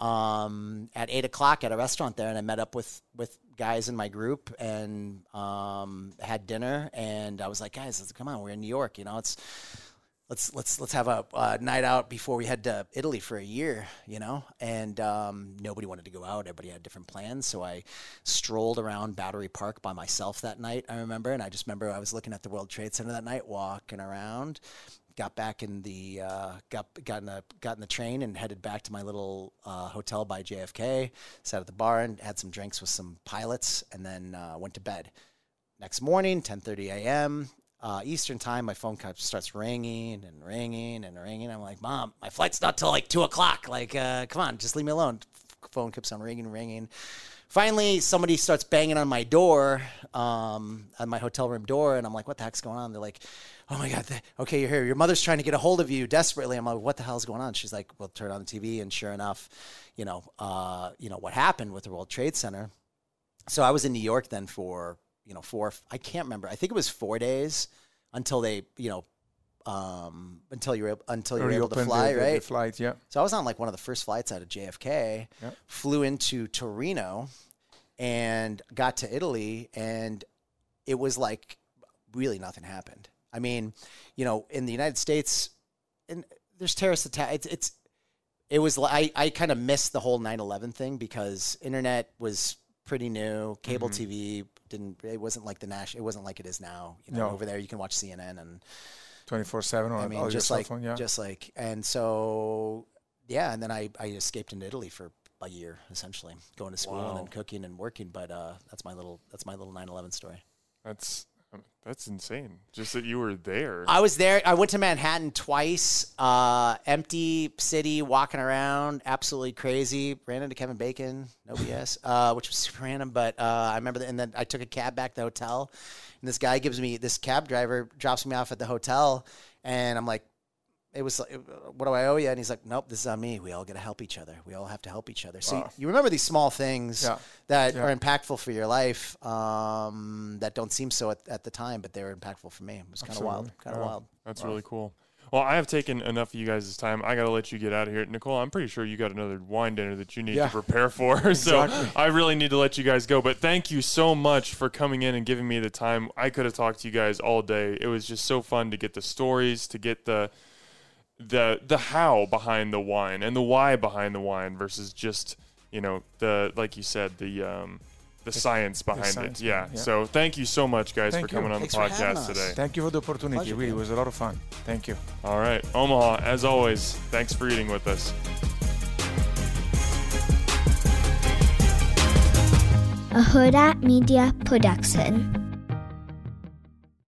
um, at eight o'clock at a restaurant there, and I met up with with guys in my group and um, had dinner. And I was like, guys, come on, we're in New York, you know, it's. Let's let's let's have a uh, night out before we head to Italy for a year, you know. And um, nobody wanted to go out; everybody had different plans. So I strolled around Battery Park by myself that night. I remember, and I just remember I was looking at the World Trade Center that night, walking around. Got back in the uh, got got in the got in the train and headed back to my little uh, hotel by JFK. Sat at the bar and had some drinks with some pilots, and then uh, went to bed. Next morning, 10:30 a.m. uh, Eastern time, my phone starts ringing and ringing and ringing. I'm like, Mom, my flight's not till like two o'clock. Like, uh, come on, just leave me alone. Phone keeps on ringing, ringing. Finally, somebody starts banging on my door, um, on my hotel room door, and I'm like, "What the heck's going on?" They're like, "Oh my god, okay, you're here. Your mother's trying to get a hold of you desperately." I'm like, "What the hell's going on?" She's like, "Well, turn on the TV," and sure enough, you know, uh, you know what happened with the World Trade Center. So I was in New York then for you know four. I can't remember. I think it was four days until they you know um, until you were until you were able to fly, the, right? The flight, yeah. So I was on like one of the first flights out of JFK. Yep. Flew into Torino, and got to Italy, and it was like really nothing happened. I mean, you know, in the United States, and there's terrorist attack. It's, it's it was I I kind of missed the whole 9/11 thing because internet was pretty new. Cable Mm-hmm. TV didn't. It wasn't like the national. It wasn't like it is now. You know, No. over there you can watch CNN and 24 7 on I mean, just like, phone, yeah. just like, and so, yeah, and then I, I escaped into Italy for a year, essentially, going to school and then cooking and working. But uh, that's my little, that's my little 9/11 story. That's that's insane. Just that you were there. I was there. I went to Manhattan twice. Uh, empty city, walking around, absolutely crazy. Ran into Kevin Bacon, no BS, uh, which was super random. But uh, I remember, that, and then I took a cab back to the hotel, and this guy gives me this cab driver drops me off at the hotel, and I'm like. It was like, what do I owe you? And he's like, nope, this is on me. We all got to help each other. We all have to help each other. So Wow. you remember these small things Yeah. that Yeah. are impactful for your life um, that don't seem so at, at the time, but they were impactful for me. It was kind of wild. Kind of Wow. wild. That's really cool. Well, I have taken enough of you guys' time. I got to let you get out of here. Nicole, I'm pretty sure you got another wine dinner that you need Yeah. to prepare for. so I really need to let you guys go. But thank you so much for coming in and giving me the time. I could have talked to you guys all day. It was just so fun to get the stories, to get the the the how behind the wine and the why behind the wine versus just, you know, the like you said, the um the science behind science it. Yeah. yeah. So thank you so much guys Thank for coming you. on Thanks the podcast today. Thank you for the opportunity. Pleasure, really, it was a lot of fun. Thank you. All right, Omaha, as always, thanks for eating with us. a Hurrdat Media Production.